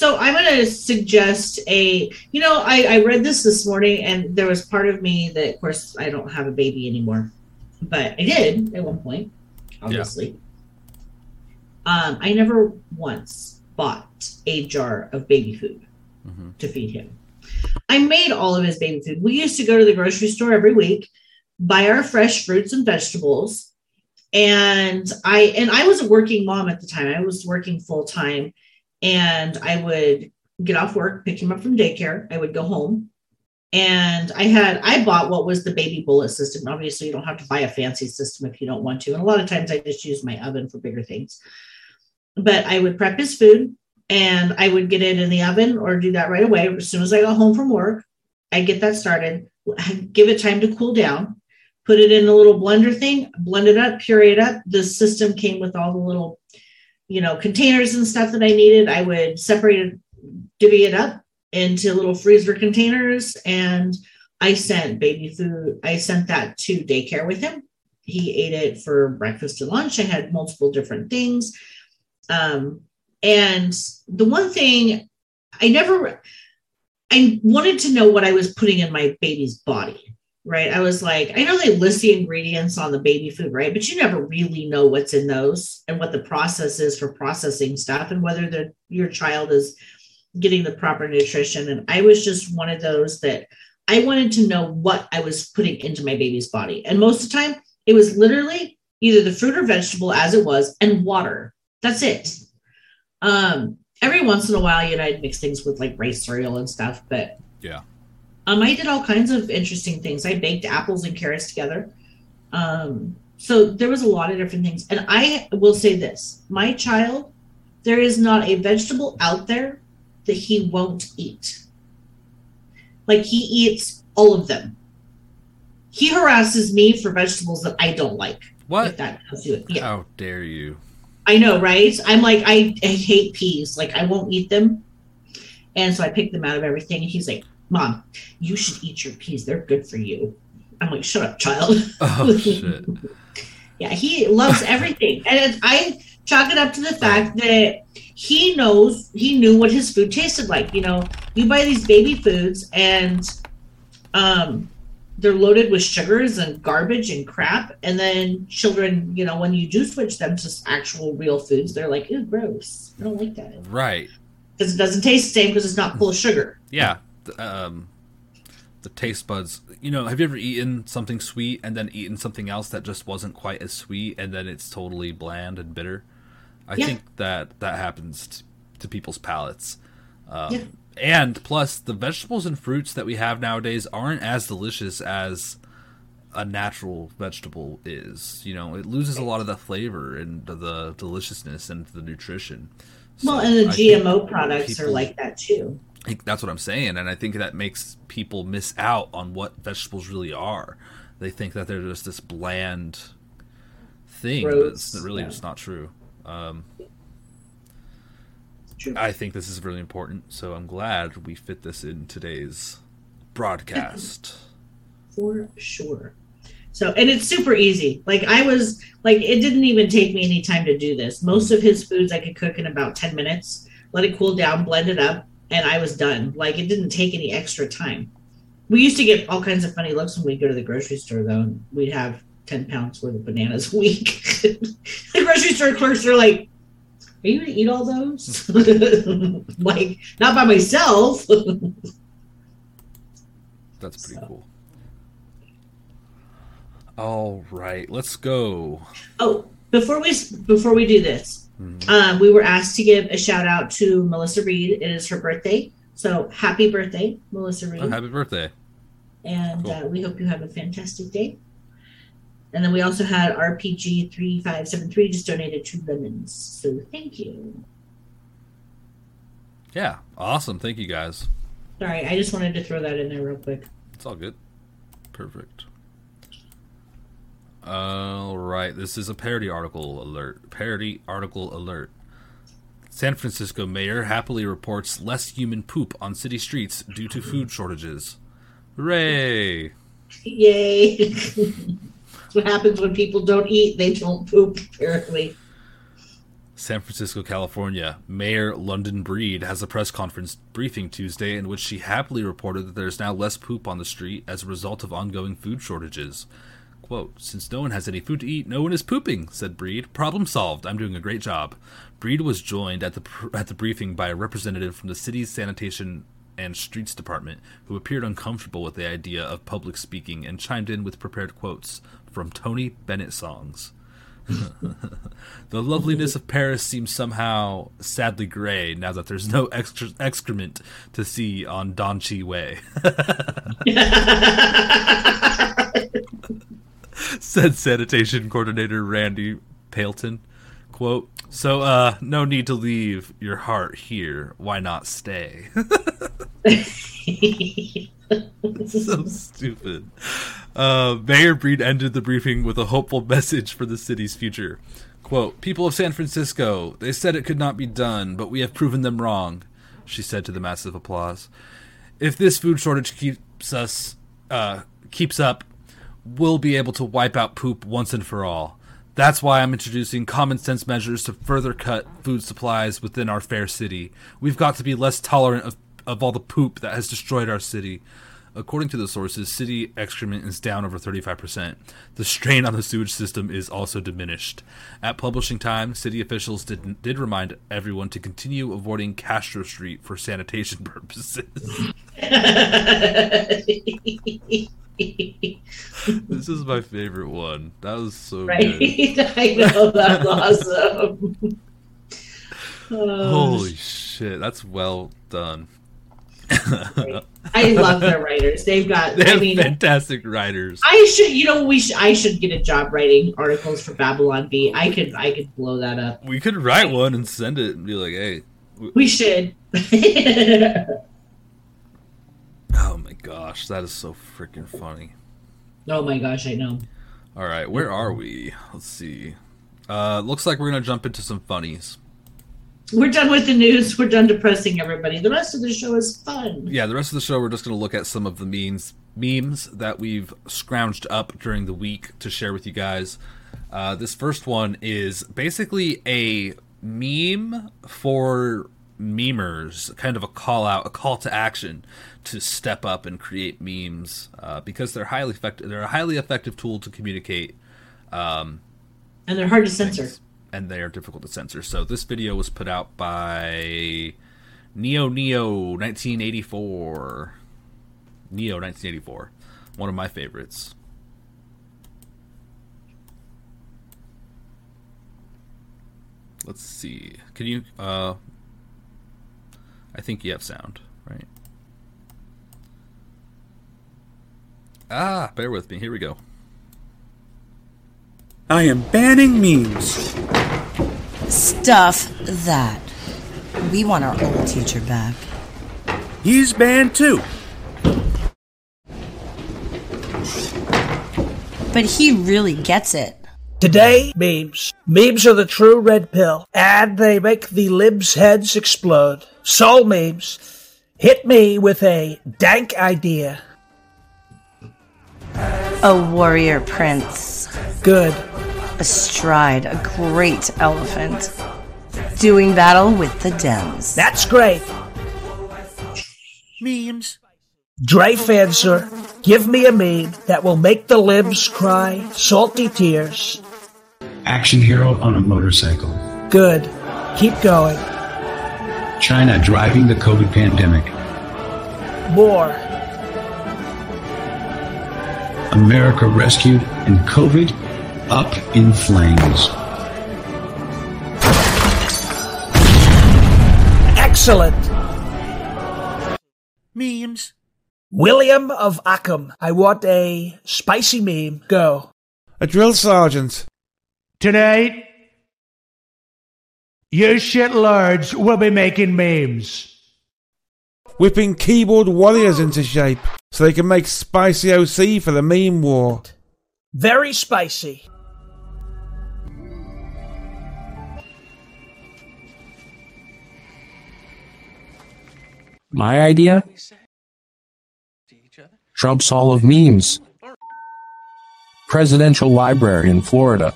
So I'm going to suggest a, you know, I, I read this this morning and there was part of me that, of course, I don't have a baby anymore, but I did at one point, obviously. Um, I never once bought a jar of baby food Mhm. to feed him. I made all of his baby food. We used to go to the grocery store every week, buy our fresh fruits and vegetables. And I and I was a working mom at the time. I was working full time and I would get off work, pick him up from daycare. I would go home and I had I bought what was the baby bullet system. Obviously, you don't have to buy a fancy system if you don't want to. And a lot of times I just use my oven for bigger things. But I would prep his food and I would get it in the oven or do that right away. As soon as I got home from work, I get that started, give it time to cool down, put it in a little blender thing, blend it up, puree it up. The system came with all the little, you know, containers and stuff that I needed. I would separate it, divvy it up into little freezer containers, and I sent baby food. I sent that to daycare with him. He ate it for breakfast and lunch. I had multiple different things. Um, and the one thing I never, I wanted to know what I was putting in my baby's body, right? I was like, I know they list the ingredients on the baby food, right? But you never really know what's in those and what the process is for processing stuff and whether the, your child is getting the proper nutrition. And I was just one of those that I wanted to know what I was putting into my baby's body. And most of the time, it was literally either the fruit or vegetable as it was and water. That's it. Um, every once in a while, you know, I'd mix things with like rice cereal and stuff, but Yeah. Um, I did all kinds of interesting things. I baked apples and carrots together. Um, so there was a lot of different things. And I will say this my child, there is not a vegetable out there that he won't eat. Like he eats all of them. He harasses me for vegetables that I don't like. What? that tells you. Yeah. How dare you? I know, right? I'm like, I, I hate peas. Like, I won't eat them. And so I pick them out of everything. And he's like, Mom, you should eat your peas. They're good for you. I'm like, shut up, child. *laughs* Oh *laughs* shit! yeah, he loves everything. And I chalk it up to the fact that he knows, he knew what his food tasted like. You know, you buy these baby foods and um, they're loaded with sugars and garbage and crap. And then children, you know, when you do switch them to actual real foods, they're like, ew, gross. I don't like that. Right? Because it doesn't taste the same because it's not full of sugar. Yeah. The, um, the taste buds. You know, have you ever eaten something sweet and then eaten something else that just wasn't quite as sweet, and then it's totally bland and bitter? I Yeah. think that that happens t- to people's palates. Um, Yeah. And plus, the vegetables and fruits that we have nowadays aren't as delicious as a natural vegetable is. You know, it loses a lot of the flavor and the deliciousness and the nutrition. Well, So and the GMO products are like that too. That's what I'm saying, and I think that makes people miss out on what vegetables really are. They think that they're just this bland thing, but it's really yeah. just not true. Um, True. I think this is really important, so I'm glad we fit this in today's broadcast. *laughs* for sure. So, and it's super easy. Like I was like, it didn't even take me any time to do this. Most of his foods I could cook in about 10 minutes, let it cool down, blend it up, and I was done. Like it didn't take any extra time. We used to get all kinds of funny looks when we'd go to the grocery store though. And we'd have 10 pounds worth of bananas a week. *laughs* the grocery store clerks are like, are you gonna eat all those? *laughs* like, not by myself. *laughs* That's pretty So. cool. All right, let's go. Oh, before we before we do this, um, we were asked to give a shout out to Melissa Reed. It is her birthday, so happy birthday, Melissa Reed! Oh, happy birthday! and cool. uh, we hope you have a fantastic day. And then we also had RPG three five seven three just donated two lemons, so thank you. Yeah, awesome. Thank you guys. Sorry, I just wanted to throw that in there real quick. It's all good. Perfect. All right, this is a parody article alert. Parody article alert. San Francisco mayor happily reports less human poop on city streets due to food shortages. Hooray! Yay. That's *laughs* what happens when people don't eat, they don't poop, apparently. San Francisco, California. Mayor London Breed has a press conference briefing Tuesday in which she happily reported that there is now less poop on the street as a result of ongoing food shortages. Quote, Since no one has any food to eat, no one is pooping, said Breed. Problem solved. I'm doing a great job. Breed was joined at the, at the briefing by a representative from the city's sanitation and streets department who appeared uncomfortable with the idea of public speaking and chimed in with prepared quotes from Tony Bennett songs. *laughs* the loveliness of Paris seems somehow sadly gray now that there's no excrement to see on Don Chi Way. *laughs* *laughs* *laughs* Said sanitation coordinator Randy Pailton. Quote, so uh no need to leave your heart here. Why not stay? *laughs* so stupid. Uh, Mayor Breed ended the briefing with a hopeful message for the city's future. Quote, People of San Francisco, they said it could not be done, but we have proven them wrong, she said to the massive applause. If this food shortage keeps us, uh, keeps up, we'll be able to wipe out poop once and for all. That's why I'm introducing common sense measures to further cut food supplies within our fair city. We've got to be less tolerant of, of all the poop that has destroyed our city. According to the sources, city excrement is down over 35%. The strain on the sewage system is also diminished. At publishing time, city officials did, did remind everyone to continue avoiding Castro Street for sanitation *laughs* purposes. *laughs* this is my favorite one. That was so right? good. *laughs* I know, that's awesome. Oh, Holy shit, that's well done. I love their writers. They've got, *laughs* They I mean, fantastic writers. I should, you know, we should, I should get a job writing articles for Babylon Bee. I could, I could blow that up. We could write one and send it and be like, "Hey, w- We should. *laughs* oh my gosh, that is so freaking funny." oh my gosh, I know. All right, where are we? Let's see. Uh, looks like we're gonna jump into some funnies. We're done with the news. We're done depressing everybody. The rest of the show is fun. Yeah, the rest of the show we're just gonna look at some of the memes memes that we've scrounged up during the week to share with you guys. Uh, this first one is basically a meme for memers, kind of a call out, a call to action to step up and create memes uh, because they're highly effective. They're a highly effective tool to communicate. Um, And they're hard to censor. and they are difficult to censor. So this video was put out by Neo Neo 1984. Neo 1984, one of my favorites. Let's see. Can you? Uh, I think you have sound, right? Ah, bear with me. Here we go. I am banning memes. Stuff that. We want our old teacher back. He's banned too. But he really gets it. Today, memes. Memes are the true red pill, and they make the libs' heads explode. Soul memes. Hit me with a dank idea. A warrior prince. Good. Astride a great elephant. Doing battle with the Dems. That's great. Memes. Dre Fancer, give me a meme that will make the libs cry salty tears. Action hero on a motorcycle. Good. Keep going. China driving the COVID pandemic. More. America rescued and COVID up in flames. Excellent. Memes. William of Ockham, I want a spicy meme. Go. A drill sergeant. Tonight, you shitlords will be making memes whipping keyboard warriors into shape so they can make spicy OC for the meme war. Very spicy. My idea? Trump's Hall of Memes. Presidential Library in Florida.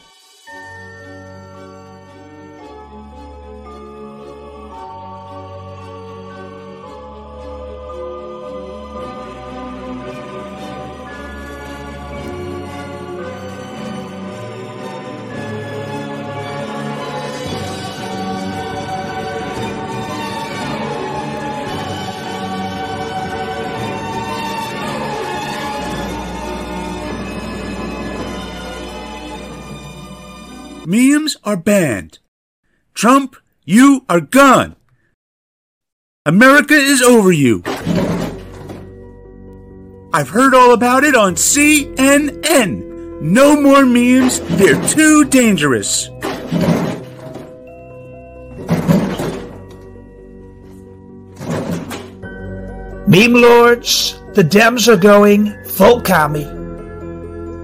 Are banned. Trump, you are gone. America is over you. I've heard all about it on CNN. No more memes, they're too dangerous. Meme lords, the Dems are going full commie.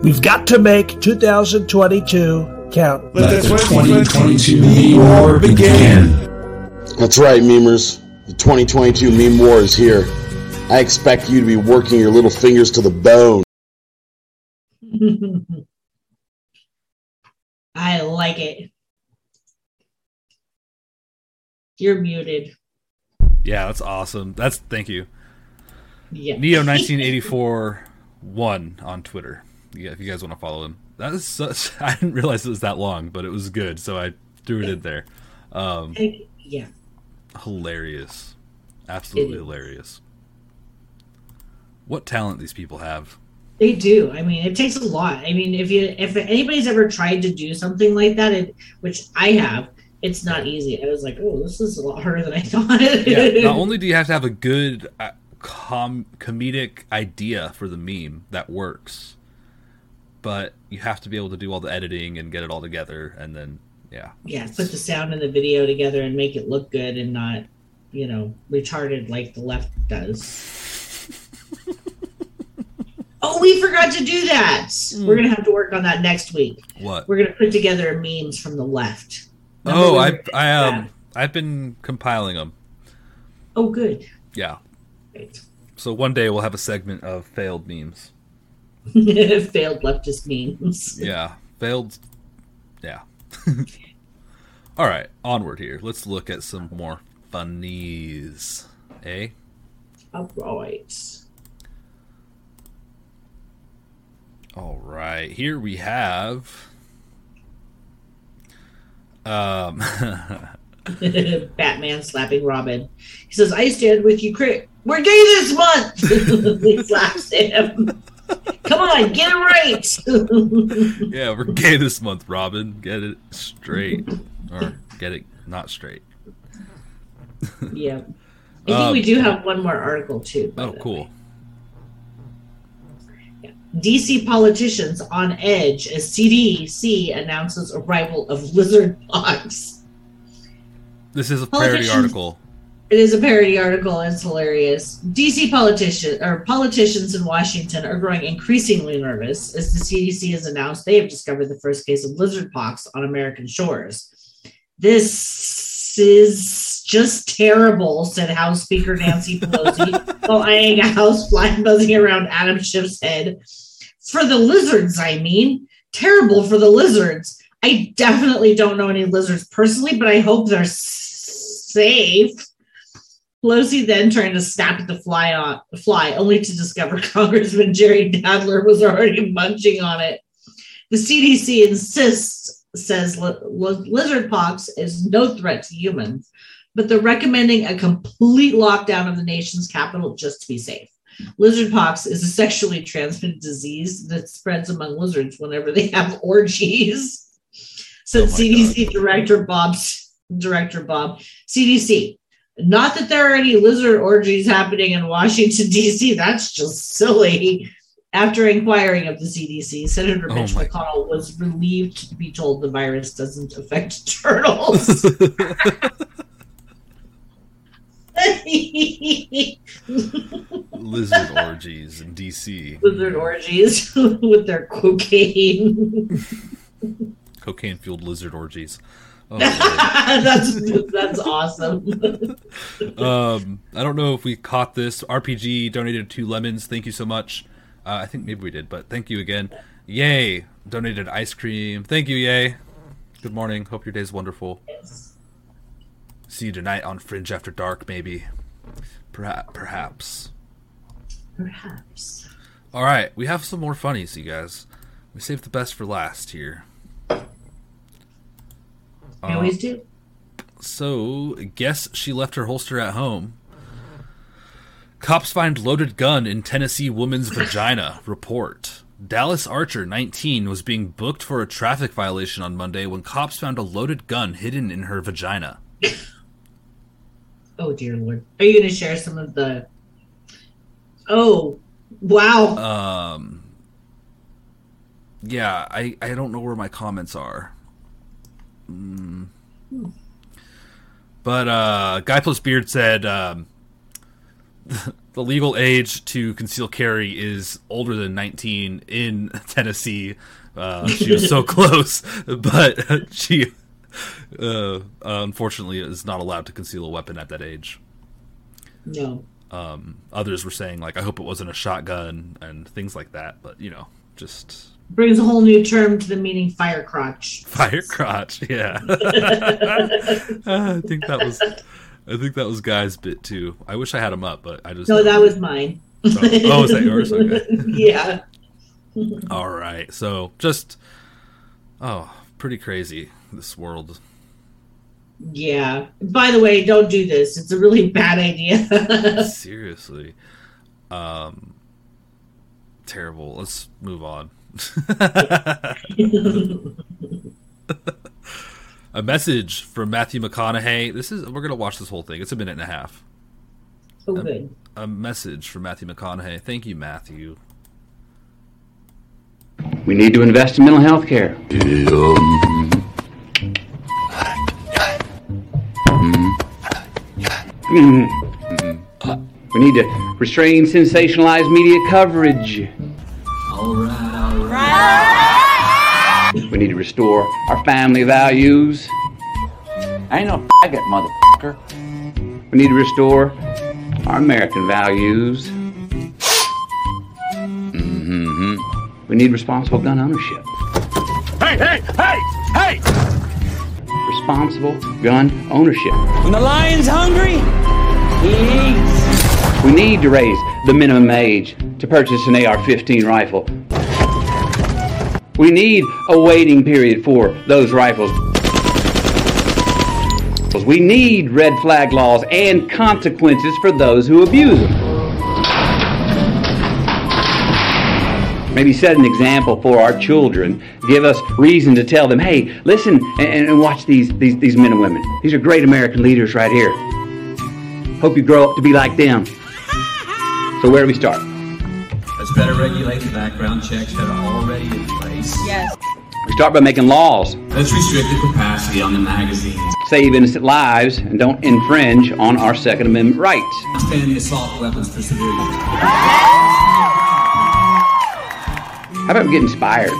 We've got to make 2022 count. Let the 2022 meme war begin. That's right, memers. The 2022 meme war is here. I expect you to be working your little fingers to the bone. *laughs* I like it. You're muted. Yeah, that's awesome. That's thank you. Yeah. Neo *laughs* 1984 one on Twitter. Yeah, if you guys want to follow him. That is such. *laughs* I didn't realize it was that long, but it was good, so I threw it in there. Um, yeah. hilarious, absolutely hilarious. What talent these people have. They do. I mean, it takes a lot. I mean, if you if anybody's ever tried to do something like that, it, which I have, it's not easy. I was like, oh, this is a lot harder than I *laughs* thought. yeah, not *laughs* only do you have to have a good uh, com- comedic idea for the meme that works, but you have to be able to do all the editing and get it all together, and then yeah, yeah, put the sound and the video together and make it look good and not, you know, retarded like the left does. *laughs* oh, we forgot to do that. We're gonna have to work on that next week. What? We're gonna put together memes from the left. Remember oh, I I um I've been compiling them. Oh, good. Yeah. Great. So one day we'll have a segment of failed memes. *laughs* Failed leftist memes. Yeah, failed. Yeah. *laughs* All right, onward here. Let's look at some more funnies. Eh? All right. All right. Here we have. Um. *laughs* Batman slapping Robin. He says, I stand with you, Crit. We're gay this month. he slaps him. Come on, get it right. *laughs* yeah, we're gay this month, Robin. Get it straight, or get it not straight. yeah. I think Um, we do have one more article too. Oh, cool. DC politicians on edge as CDC announces arrival of lizard pox. This is a parody article. It is a parody article. And it's hilarious. DC politicians or politicians in Washington are growing increasingly nervous as the CDC has announced they have discovered the first case of lizard pox on American shores. This is just terrible," said House Speaker Nancy Pelosi *laughs* while eyeing a house fly buzzing around Adam Schiff's head. For the lizards, I mean, terrible for the lizards. I definitely don't know any lizards personally, but I hope they're safe. Pelosi then trying to snap at the fly on fly, only to discover *laughs* Congressman Jerry Nadler was already munching on it. The CDC insists says li- li- lizard pox is no threat to humans, but they're recommending a complete lockdown of the nation's capital just to be safe. Lizard pox is a sexually transmitted disease that spreads among lizards whenever they have orgies. Said oh CDC Director Bob Director Bob CDC. Not that there are any lizard orgies happening in Washington *laughs* D.C. That's just silly. After inquiring of the CDC, Senator Oh Mitch McConnell was relieved to be told the virus doesn't affect *laughs* turtles. *laughs* Lizard orgies in DC. lizard orgies with their cocaine. Cocaine fueled lizard orgies. Oh, *laughs* that's that's awesome. *laughs* um, I don't know if we caught this. RPG donated two lemons. Thank you so much. Uh, I think maybe we did, but thank you again. Yay donated ice cream. Thank you, Yay. Good morning. Hope your day's wonderful. Yes. See you tonight on Fringe After Dark, maybe. Perhaps. Perhaps. Perhaps. All right, we have some more funnies, you guys. We saved the best for last here. I always do. So, guess she left her holster at home. Cops find loaded gun in Tennessee woman's *laughs* vagina. Report. Dallas Archer, 19, was being booked for a traffic violation on Monday when cops found a loaded gun hidden in her vagina. *laughs* Oh dear lord. Are you going to share some of the Oh, wow. Um Yeah, I I don't know where my comments are. Mm. But uh Guy Plus Beard said um *laughs* the legal age to conceal carry is older than 19 in *laughs* Tennessee. Uh, she was so *laughs* close, but she uh, unfortunately is not allowed to conceal a weapon at that age. No. Um, others were saying like, I hope it wasn't a shotgun and things like that, but you know, just brings a whole new term to the meaning fire crotch. Fire crotch, yeah. *laughs* *laughs* I think that was I think that was Guy's bit too. I wish I had him up, but I just No, that was mine. oh, oh, is that yours? *laughs* Okay. yeah. All right. So just oh, pretty crazy this world. Yeah. By the way, don't do this. It's a really bad idea. Seriously. Um terrible. Let's move on. *laughs* a message from Matthew McConaughey. This is we're gonna watch this whole thing. It's a minute and a half. Oh, a, good. A message from Matthew McConaughey. Thank you, Matthew. We need to invest in mental health care. We need to restrain sensationalized media coverage. All right, all right. We need to restore our family values. I ain't no faggot, motherfucker. We need to restore our American values. Mm-hmm. We need responsible gun ownership. Hey, hey, hey, hey! Responsible gun ownership. When the lion's hungry, he eats. We need to raise the minimum age to purchase an AR 15 rifle. We need a waiting period for those rifles. We need red flag laws and consequences for those who abuse them. Maybe set an example for our children. Give us reason to tell them, hey, listen and, and watch these, these, these men and women. These are great American leaders right here. Hope you grow up to be like them. So where do we start? Let's better regulate the background checks that are already in. Yes. We start by making laws. Let's restrict the capacity on the magazines. Save innocent lives and don't infringe on our Second Amendment rights. Ban the assault weapons for civilians. How about we get inspired?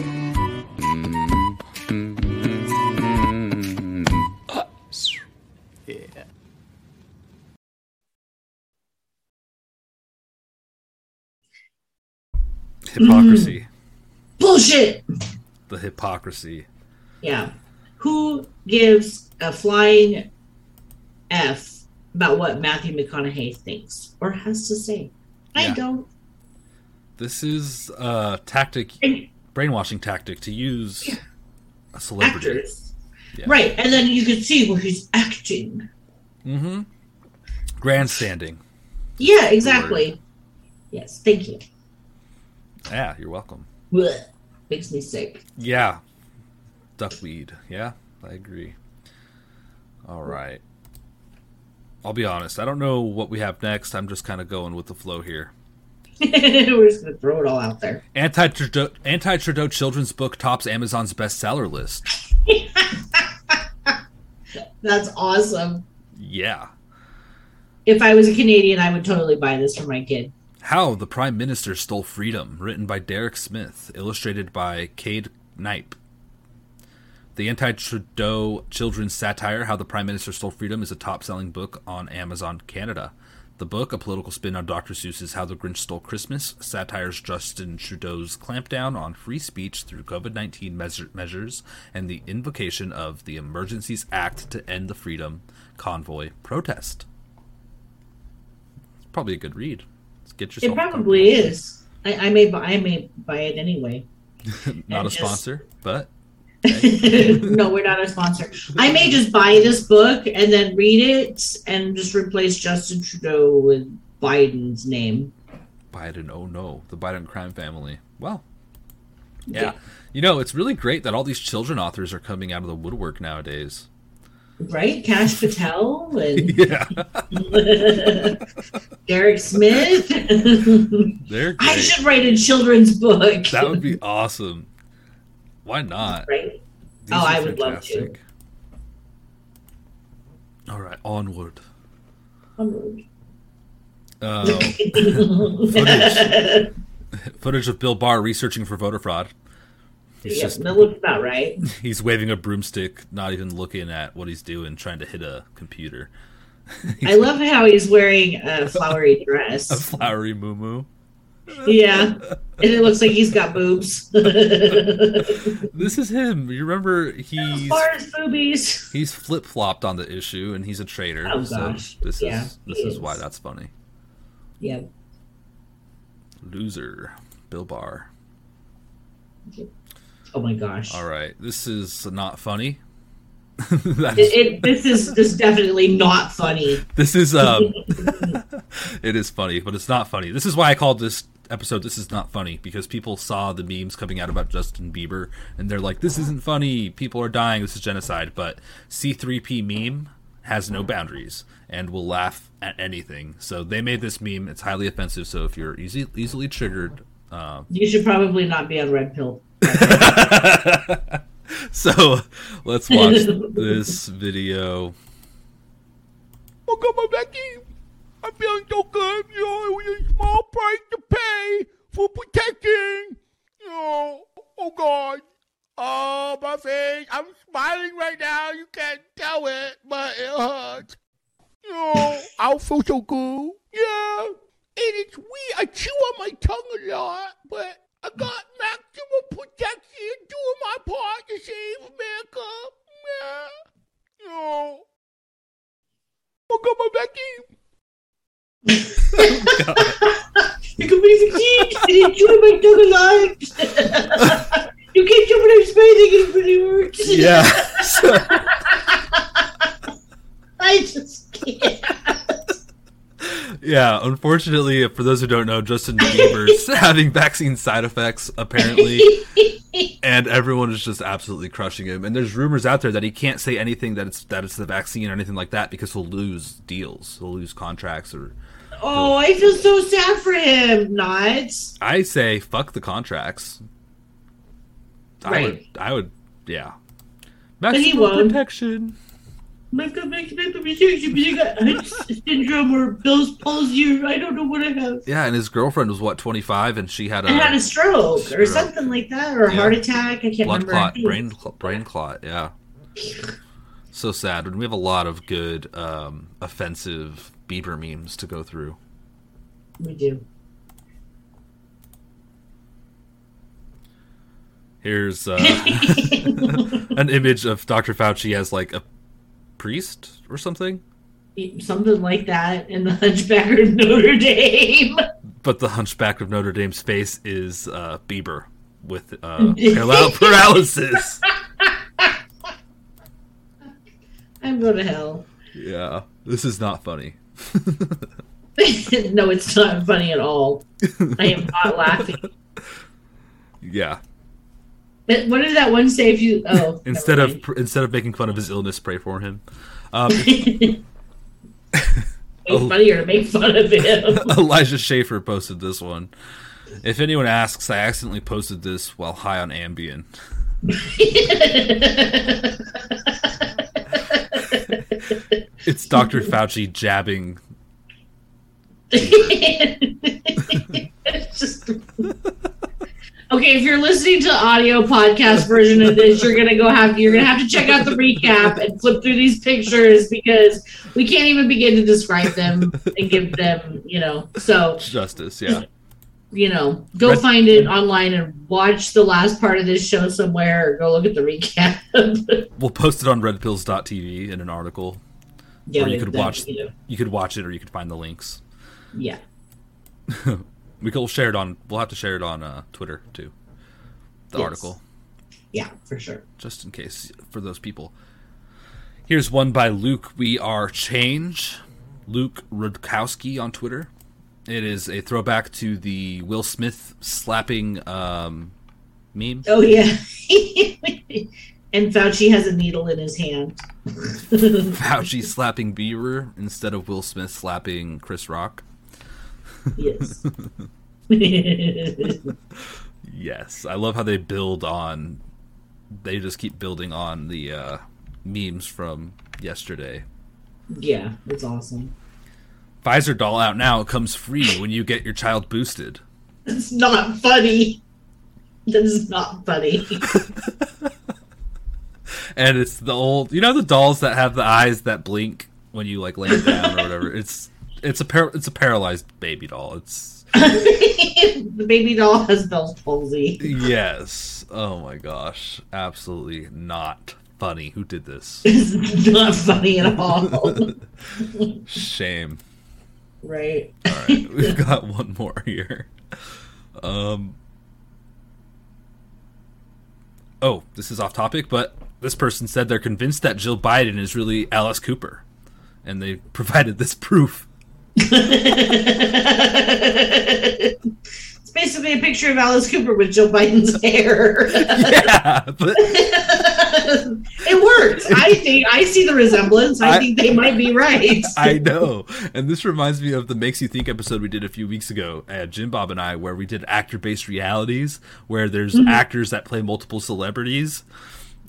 Hypocrisy. Bullshit. The hypocrisy. Yeah. Who gives a flying F about what Matthew McConaughey thinks or has to say? I Yeah. don't. This is a tactic, brainwashing tactic to use a celebrity. Actors. Yeah. Right. And then you can see, where he's acting. Mm-hmm. Grandstanding. Yeah, exactly. Yes. Thank you. Yeah, you're welcome. Blech. Makes me sick. Yeah. Duckweed. Yeah, I agree. All right. I'll be honest. I don't know what we have next. I'm just kind of going with the flow here. *laughs* We're just going to throw it all out there. Anti Trudeau, Anti Trudeau children's book tops Amazon's bestseller list. *laughs* That's awesome. Yeah. If I was a Canadian, I would totally buy this for my kid. How the Prime Minister Stole Freedom, written by Derek Smith, illustrated by Cade Knipe. The anti Trudeau children's satire, How the Prime Minister Stole Freedom, is a top selling book on Amazon Canada. The book, a political spin on Dr. Seuss's How the Grinch Stole Christmas, satires Justin Trudeau's clampdown on free speech through COVID 19 measure- measures and the invocation of the Emergencies Act to end the Freedom Convoy protest. It's probably a good read. Get yourself It probably is. I, I may buy. I may buy it anyway. *laughs* Not a just- sponsor, but *laughs* no, we're not a sponsor. I may just buy this book and then read it and just replace Justin Trudeau with Biden's name. Biden, oh no, the Biden crime family. Well, yeah. You know, it's really great that all these children authors are coming out of the woodwork nowadays. Right? Kash Patel and *laughs* Yeah. *laughs* Derek Smith. They're I should write a children's book. That would be awesome. Why not? Right? These Oh, I would love to. All right, onward. Onward. Um, *laughs* footage, footage of Bill Barr researching for voter fraud. He's Yep, just that looks about right. *laughs* he's waving a broomstick, not even looking at what he's doing, trying to hit a computer. *laughs* I love how he's wearing a flowery dress. *laughs* A flowery moo Yeah. And it looks like he's got boobs. This is him. You remember he's Barr's boobies. he's flip flopped on the issue, and he's a traitor. Oh, so gosh. this Yeah, is this is is. why that's funny. Yeah. Loser, Bill Barr. Oh my gosh. All right, this is not funny. *laughs* It, it, this is just definitely not funny. *laughs* This is um *laughs* it is funny, but it's not funny. This is why I called this episode this is not funny because people saw the memes coming out about Justin Bieber and they're like this isn't funny. People are dying. This is genocide. But C3P meme has no boundaries and will laugh at anything. So they made this meme. It's highly offensive. So if you're easy, easily triggered, uh, You should probably not be on Red Pill. *laughs* so let's watch *laughs* this video. Welcome Becky. I'm feeling so good. You know, it was a small price to pay for protecting. You know, oh God. Oh, my face. I'm smiling right now. You can't tell it, but it hurts. You know, I feel so good. Yeah. And it's weird. I chew on my tongue a lot, but I got maximum protection doing my part to save America. Yeah. You know. Welcome Becky. You can be fatigued and enjoy my tongue alive. you can't do what I'm smiling it really works. Yeah. *laughs* I just can't. Yeah, unfortunately, for those who don't know, Justin Bieber's *laughs* having vaccine side effects apparently, and everyone is just absolutely crushing him. And there's rumors out there that he can't say anything that it's that it's the vaccine or anything like that because he'll lose deals, he'll lose contracts, or Oh, I feel so sad for him. Not. I say fuck the contracts. I Right. would, I would, yeah. Maximum won't. Protection. I've got maximum protection, but I got Hunts syndrome or Bell's palsy. Or I don't know what I have. Yeah, and his girlfriend was what 25, and she had a had a stroke, or something like that, or a Yeah. heart attack. I can't blood remember. Clot, brain cl- brain clot. Yeah, so sad. And we have a lot of good, um, offensive Bieber memes to go through. We do. Here's uh, *laughs* an image of Dr. Fauci as like a priest or something, Something like that in the Hunchback of Notre Dame. but the Hunchback of Notre Dame's face is uh, Bieber with uh, *laughs* paral- paralysis. I'm going to hell. Yeah, this is not funny. *laughs* no, it's not funny at all. I am not laughing. *laughs* Yeah. But what did that one say? If you oh, *laughs* Instead of pr- instead of making fun of his illness, pray for him. Um. *laughs* *laughs* Oh. it's funnier to make fun of him. Elijah Schaefer posted this one. If anyone asks, I accidentally posted this while high on Ambien. it's Dr. Fauci jabbing. it's just Okay, if you're listening to the audio podcast version of this, you're gonna go have you're gonna have to check out the recap and flip through these pictures because we can't even begin to describe them and give them, you know. So Justice, yeah. you know, go Red- find it online and watch the last part of this show somewhere or go look at the recap. *laughs* We'll post it on redpills.tv in an article. Yeah, or you could watch you know. you could watch it or you could find the links. yeah. *laughs* We could share it on we'll have to share it on uh, Twitter too. The Yes. article. Yeah, for sure. just in case for those people. Here's one by Luke. We are change. Luke Rudkowski on Twitter. It is a throwback to the Will Smith slapping um, meme. Oh yeah. *laughs* and Fauci has a needle in his hand. *laughs* Fauci slapping Bieber instead of Will Smith slapping Chris Rock. Yes. *laughs* Yes, I love how they build on. They just keep building on the uh, memes from yesterday. yeah, it's awesome. Pfizer doll out now. It comes free when you get your child boosted. It's not funny. That is not funny. *laughs* and it's the old you know the dolls that have the eyes that blink when you like lay down or whatever it's it's a par- it's a paralyzed baby doll. It's *laughs* the baby doll has Bell's palsy. yes. Oh my gosh. Absolutely not funny who did this. *laughs* It's not funny at all. *laughs* shame. Right. all right. We've got one more here. Um oh this is off topic but this person said they're convinced that jill biden is really alice cooper and they provided this proof It's basically a picture of Alice Cooper with Joe Biden's hair. yeah, but it works. I think I see the resemblance. I, I- think they might be right. *laughs* I know. And this reminds me of the Makes You Think episode we did a few weeks ago at Jim Bob and I, where we did actor based realities, where there's Mhm. actors that play multiple celebrities.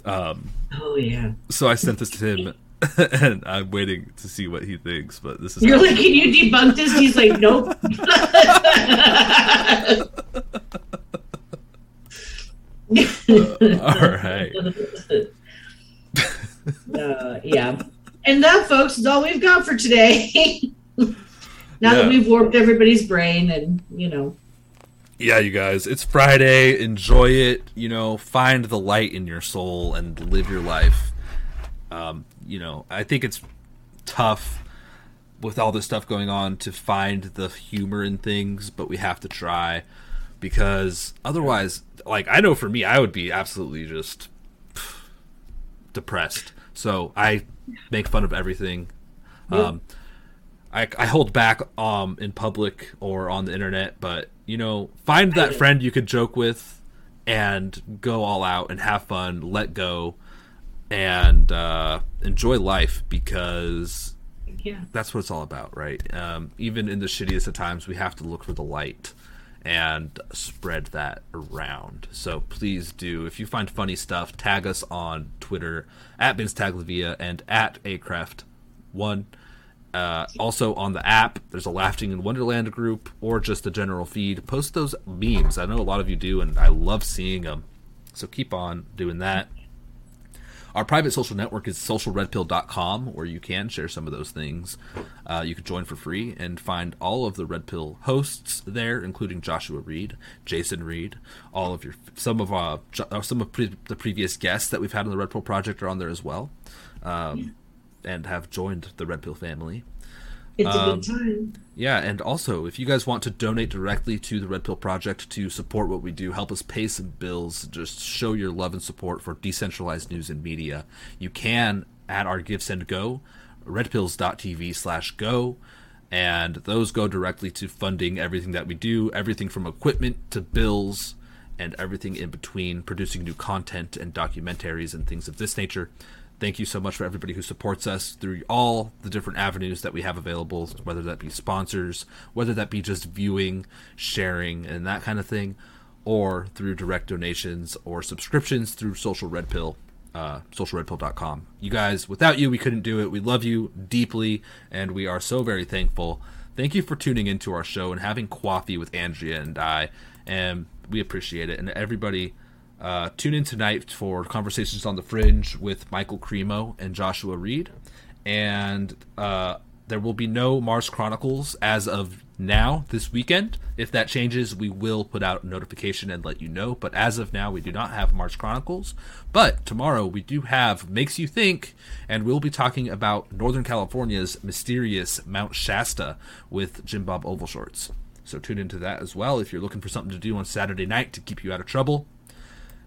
Um, oh, yeah. so I sent this to him, and *laughs* I'm waiting to see what he thinks. But this is You're like, can you debunk this? He's like, nope. *laughs* all right. *laughs* Uh, yeah. And that, folks, is all we've got for today. now Yeah. that we've warped everybody's brain and, you know, Yeah, you guys, it's Friday. Enjoy it. You know, find the light in your soul and live your life. Um, you know, I think it's tough with all this stuff going on to find the humor in things, but we have to try because otherwise, like, I know for me, I would be absolutely just depressed. So I make fun of everything. Um, I, I hold back um in public or on the internet, but you know, find that friend you could joke with and go all out and have fun, let go, and uh, enjoy life because yeah. that's what it's all about, right? Um, even in the shittiest of times, we have to look for the light and spread that around. So please do. If you find funny stuff, tag us on Twitter at Vince Taglavia and at Acraft1. Uh, also on the app, there's a Laughing in Wonderland group or just a general feed. Post those memes. I know a lot of you do, and I love seeing them. So keep on doing that. Our private social network is socialredpill.com, where you can share some of those things. Uh, you can join for free and find all of the Red Pill hosts there, including Joshua Reed, Jason Reed, all of your some of uh, uh, some of pre- the previous guests that we've had on the Red Pill project are on there as well, um, and have joined the Red Pill family. It's a Um, good time. yeah, and also if you guys want to donate directly to the Red Pill Project to support what we do, help us pay some bills, just show your love and support for decentralized news and media, you can at our Give Send Go, redpills.tv slash go, and those go directly to funding everything that we do, everything from equipment to bills and everything in between, producing new content and documentaries and things of this nature. Thank you so much for everybody who supports us through all the different avenues that we have available, whether that be sponsors, whether that be just viewing, sharing, and that kind of thing, or through direct donations or subscriptions through Social Red Pill, uh, socialredpill.com. You guys, without you, we couldn't do it. We love you deeply, and we are so very thankful. Thank you for tuning into our show and having coffee with Andrea and I. and we appreciate it. And everybody, uh, tune in tonight for conversations on the fringe with Michael Cremo and Joshua Reed, and uh, there will be no Mars Chronicles as of now this weekend. If that changes, we will put out a notification and let you know. But as of now, we do not have Mars Chronicles. But tomorrow we do have Makes You Think, and we'll be talking about Northern California's mysterious Mount Shasta with Jim Bob Oval Shorts. So tune into that as well if you're looking for something to do on Saturday night to keep you out of trouble.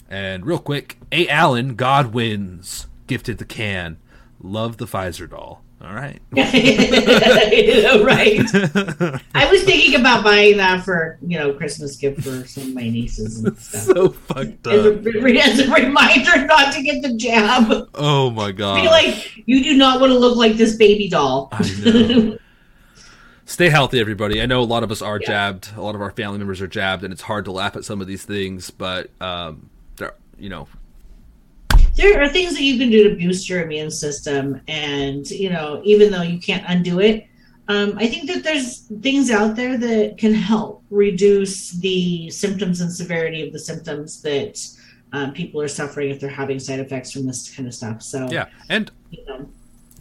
And real quick, A. Allen, God wins, gifted the can. Love the Pfizer doll. All right. *laughs* right. *laughs* I was thinking about buying that for you know Christmas gift for some of my nieces and stuff. so fucked As up. a, as a reminder not to get the jab. Oh my god. Be like, you do not want to look like this baby doll. Stay healthy, everybody. I know a lot of us are jabbed. A lot of our family members are jabbed, and it's hard to laugh at some of these things. But um, you know, there are things that you can do to boost your immune system and you know even though you can't undo it um, i think that there's things out there that can help reduce the symptoms and severity of the symptoms that um, people are suffering if they're having side effects from this kind of stuff. So yeah, and you know,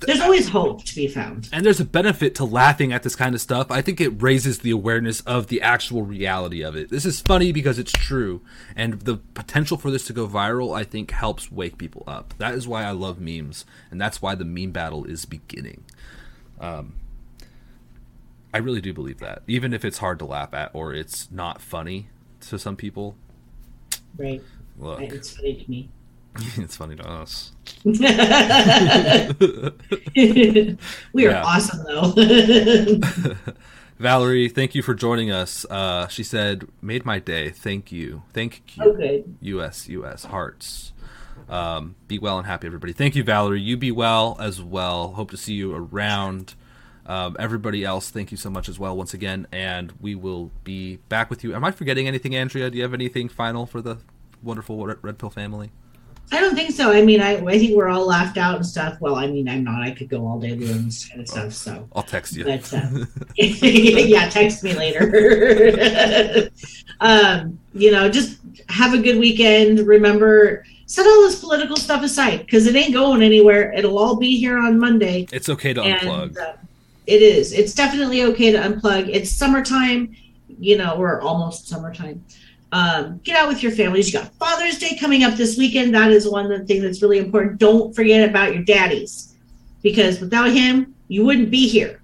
there's always hope to be found and there's a benefit to laughing at this kind of stuff. I think it raises the awareness of the actual reality of it. This is funny because it's true, and the potential for this to go viral, I think, helps wake people up. That is why I love memes, and that's why the meme battle is beginning. Um, I really do believe that, even if it's hard to laugh at or it's not funny to some people. right Look, it's funny to me *laughs* it's funny to us. *laughs* we are Yeah. awesome though *laughs* Valerie, thank you for joining us. Uh, she said, "Made my day. Thank you. Thank you." Oh, good. U.S. U.S. Hearts. Um, be well and happy, everybody. Thank you, Valerie. You be well as well. Hope to see you around. Um, everybody else, thank you so much as well once again, and we will be back with you. Am I forgetting anything, Andrea? Do you have anything final for the wonderful Red Pill family? I don't think so. I mean, I, I think we're all laughed out and stuff. Well, I mean, I'm not. I could go all day doing this kind of stuff. So, I'll text you. but uh, *laughs* *laughs* yeah, text me later. *laughs* um, you know, just have a good weekend. Remember, set all this political stuff aside because it ain't going anywhere. It'll all be here on Monday. It's okay to unplug. Uh, it is. It's definitely okay to unplug. It's summertime, you know, or almost summertime. Um, get out with your families. You got Father's Day coming up this weekend. That is one of the things that's really important. Don't forget about your daddies because without him, you wouldn't be here.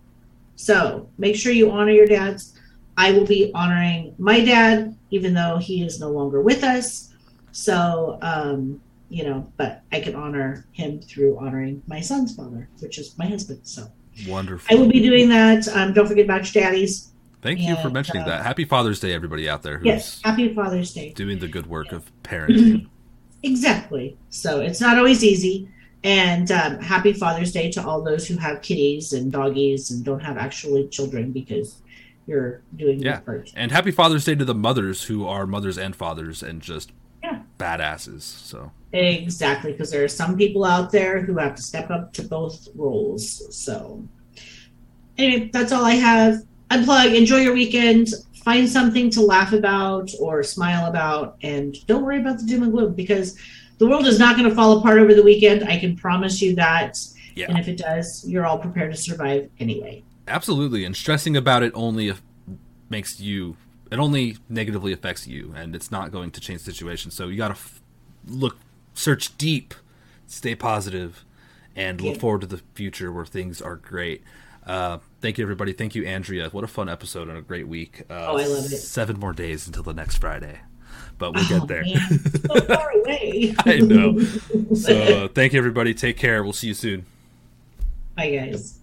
So make sure you honor your dads. I will be honoring my dad, even though he is no longer with us. So, um, you know, but I can honor him through honoring my son's father, which is my husband. So Wonderful. I will be doing that. Um, don't forget about your daddies. Thank you for mentioning uh, that. Happy Father's Day, everybody out there Yes, happy Father's Day. doing the good work of parenting. *clears throat* Exactly. So it's not always easy. And um, happy Father's Day to all those who have kitties and doggies and don't have actually children because you're doing your yeah, part. and happy Father's Day to the mothers who are mothers and fathers and just Yeah. badasses. So Exactly, because there are some people out there who have to step up to both roles. So, anyway, that's all I have. Unplug, enjoy your weekend, find something to laugh about or smile about, and don't worry about the doom and gloom because the world is not going to fall apart over the weekend. I can promise you that. Yeah. And if it does, you're all prepared to survive anyway. absolutely, and stressing about it only makes you. It only negatively affects you, and it's not going to change the situation. So you got to f- look, search deep, stay positive, and look Yeah. forward to the future where things are great. Uh, thank you, everybody. Thank you, Andrea. What a fun episode and a great week. Uh, Oh, I love it. Seven more days until the next Friday, but we'll Oh, get there. so *laughs* far away. I know. So, uh, thank you, everybody. Take care. We'll see you soon. Bye, guys.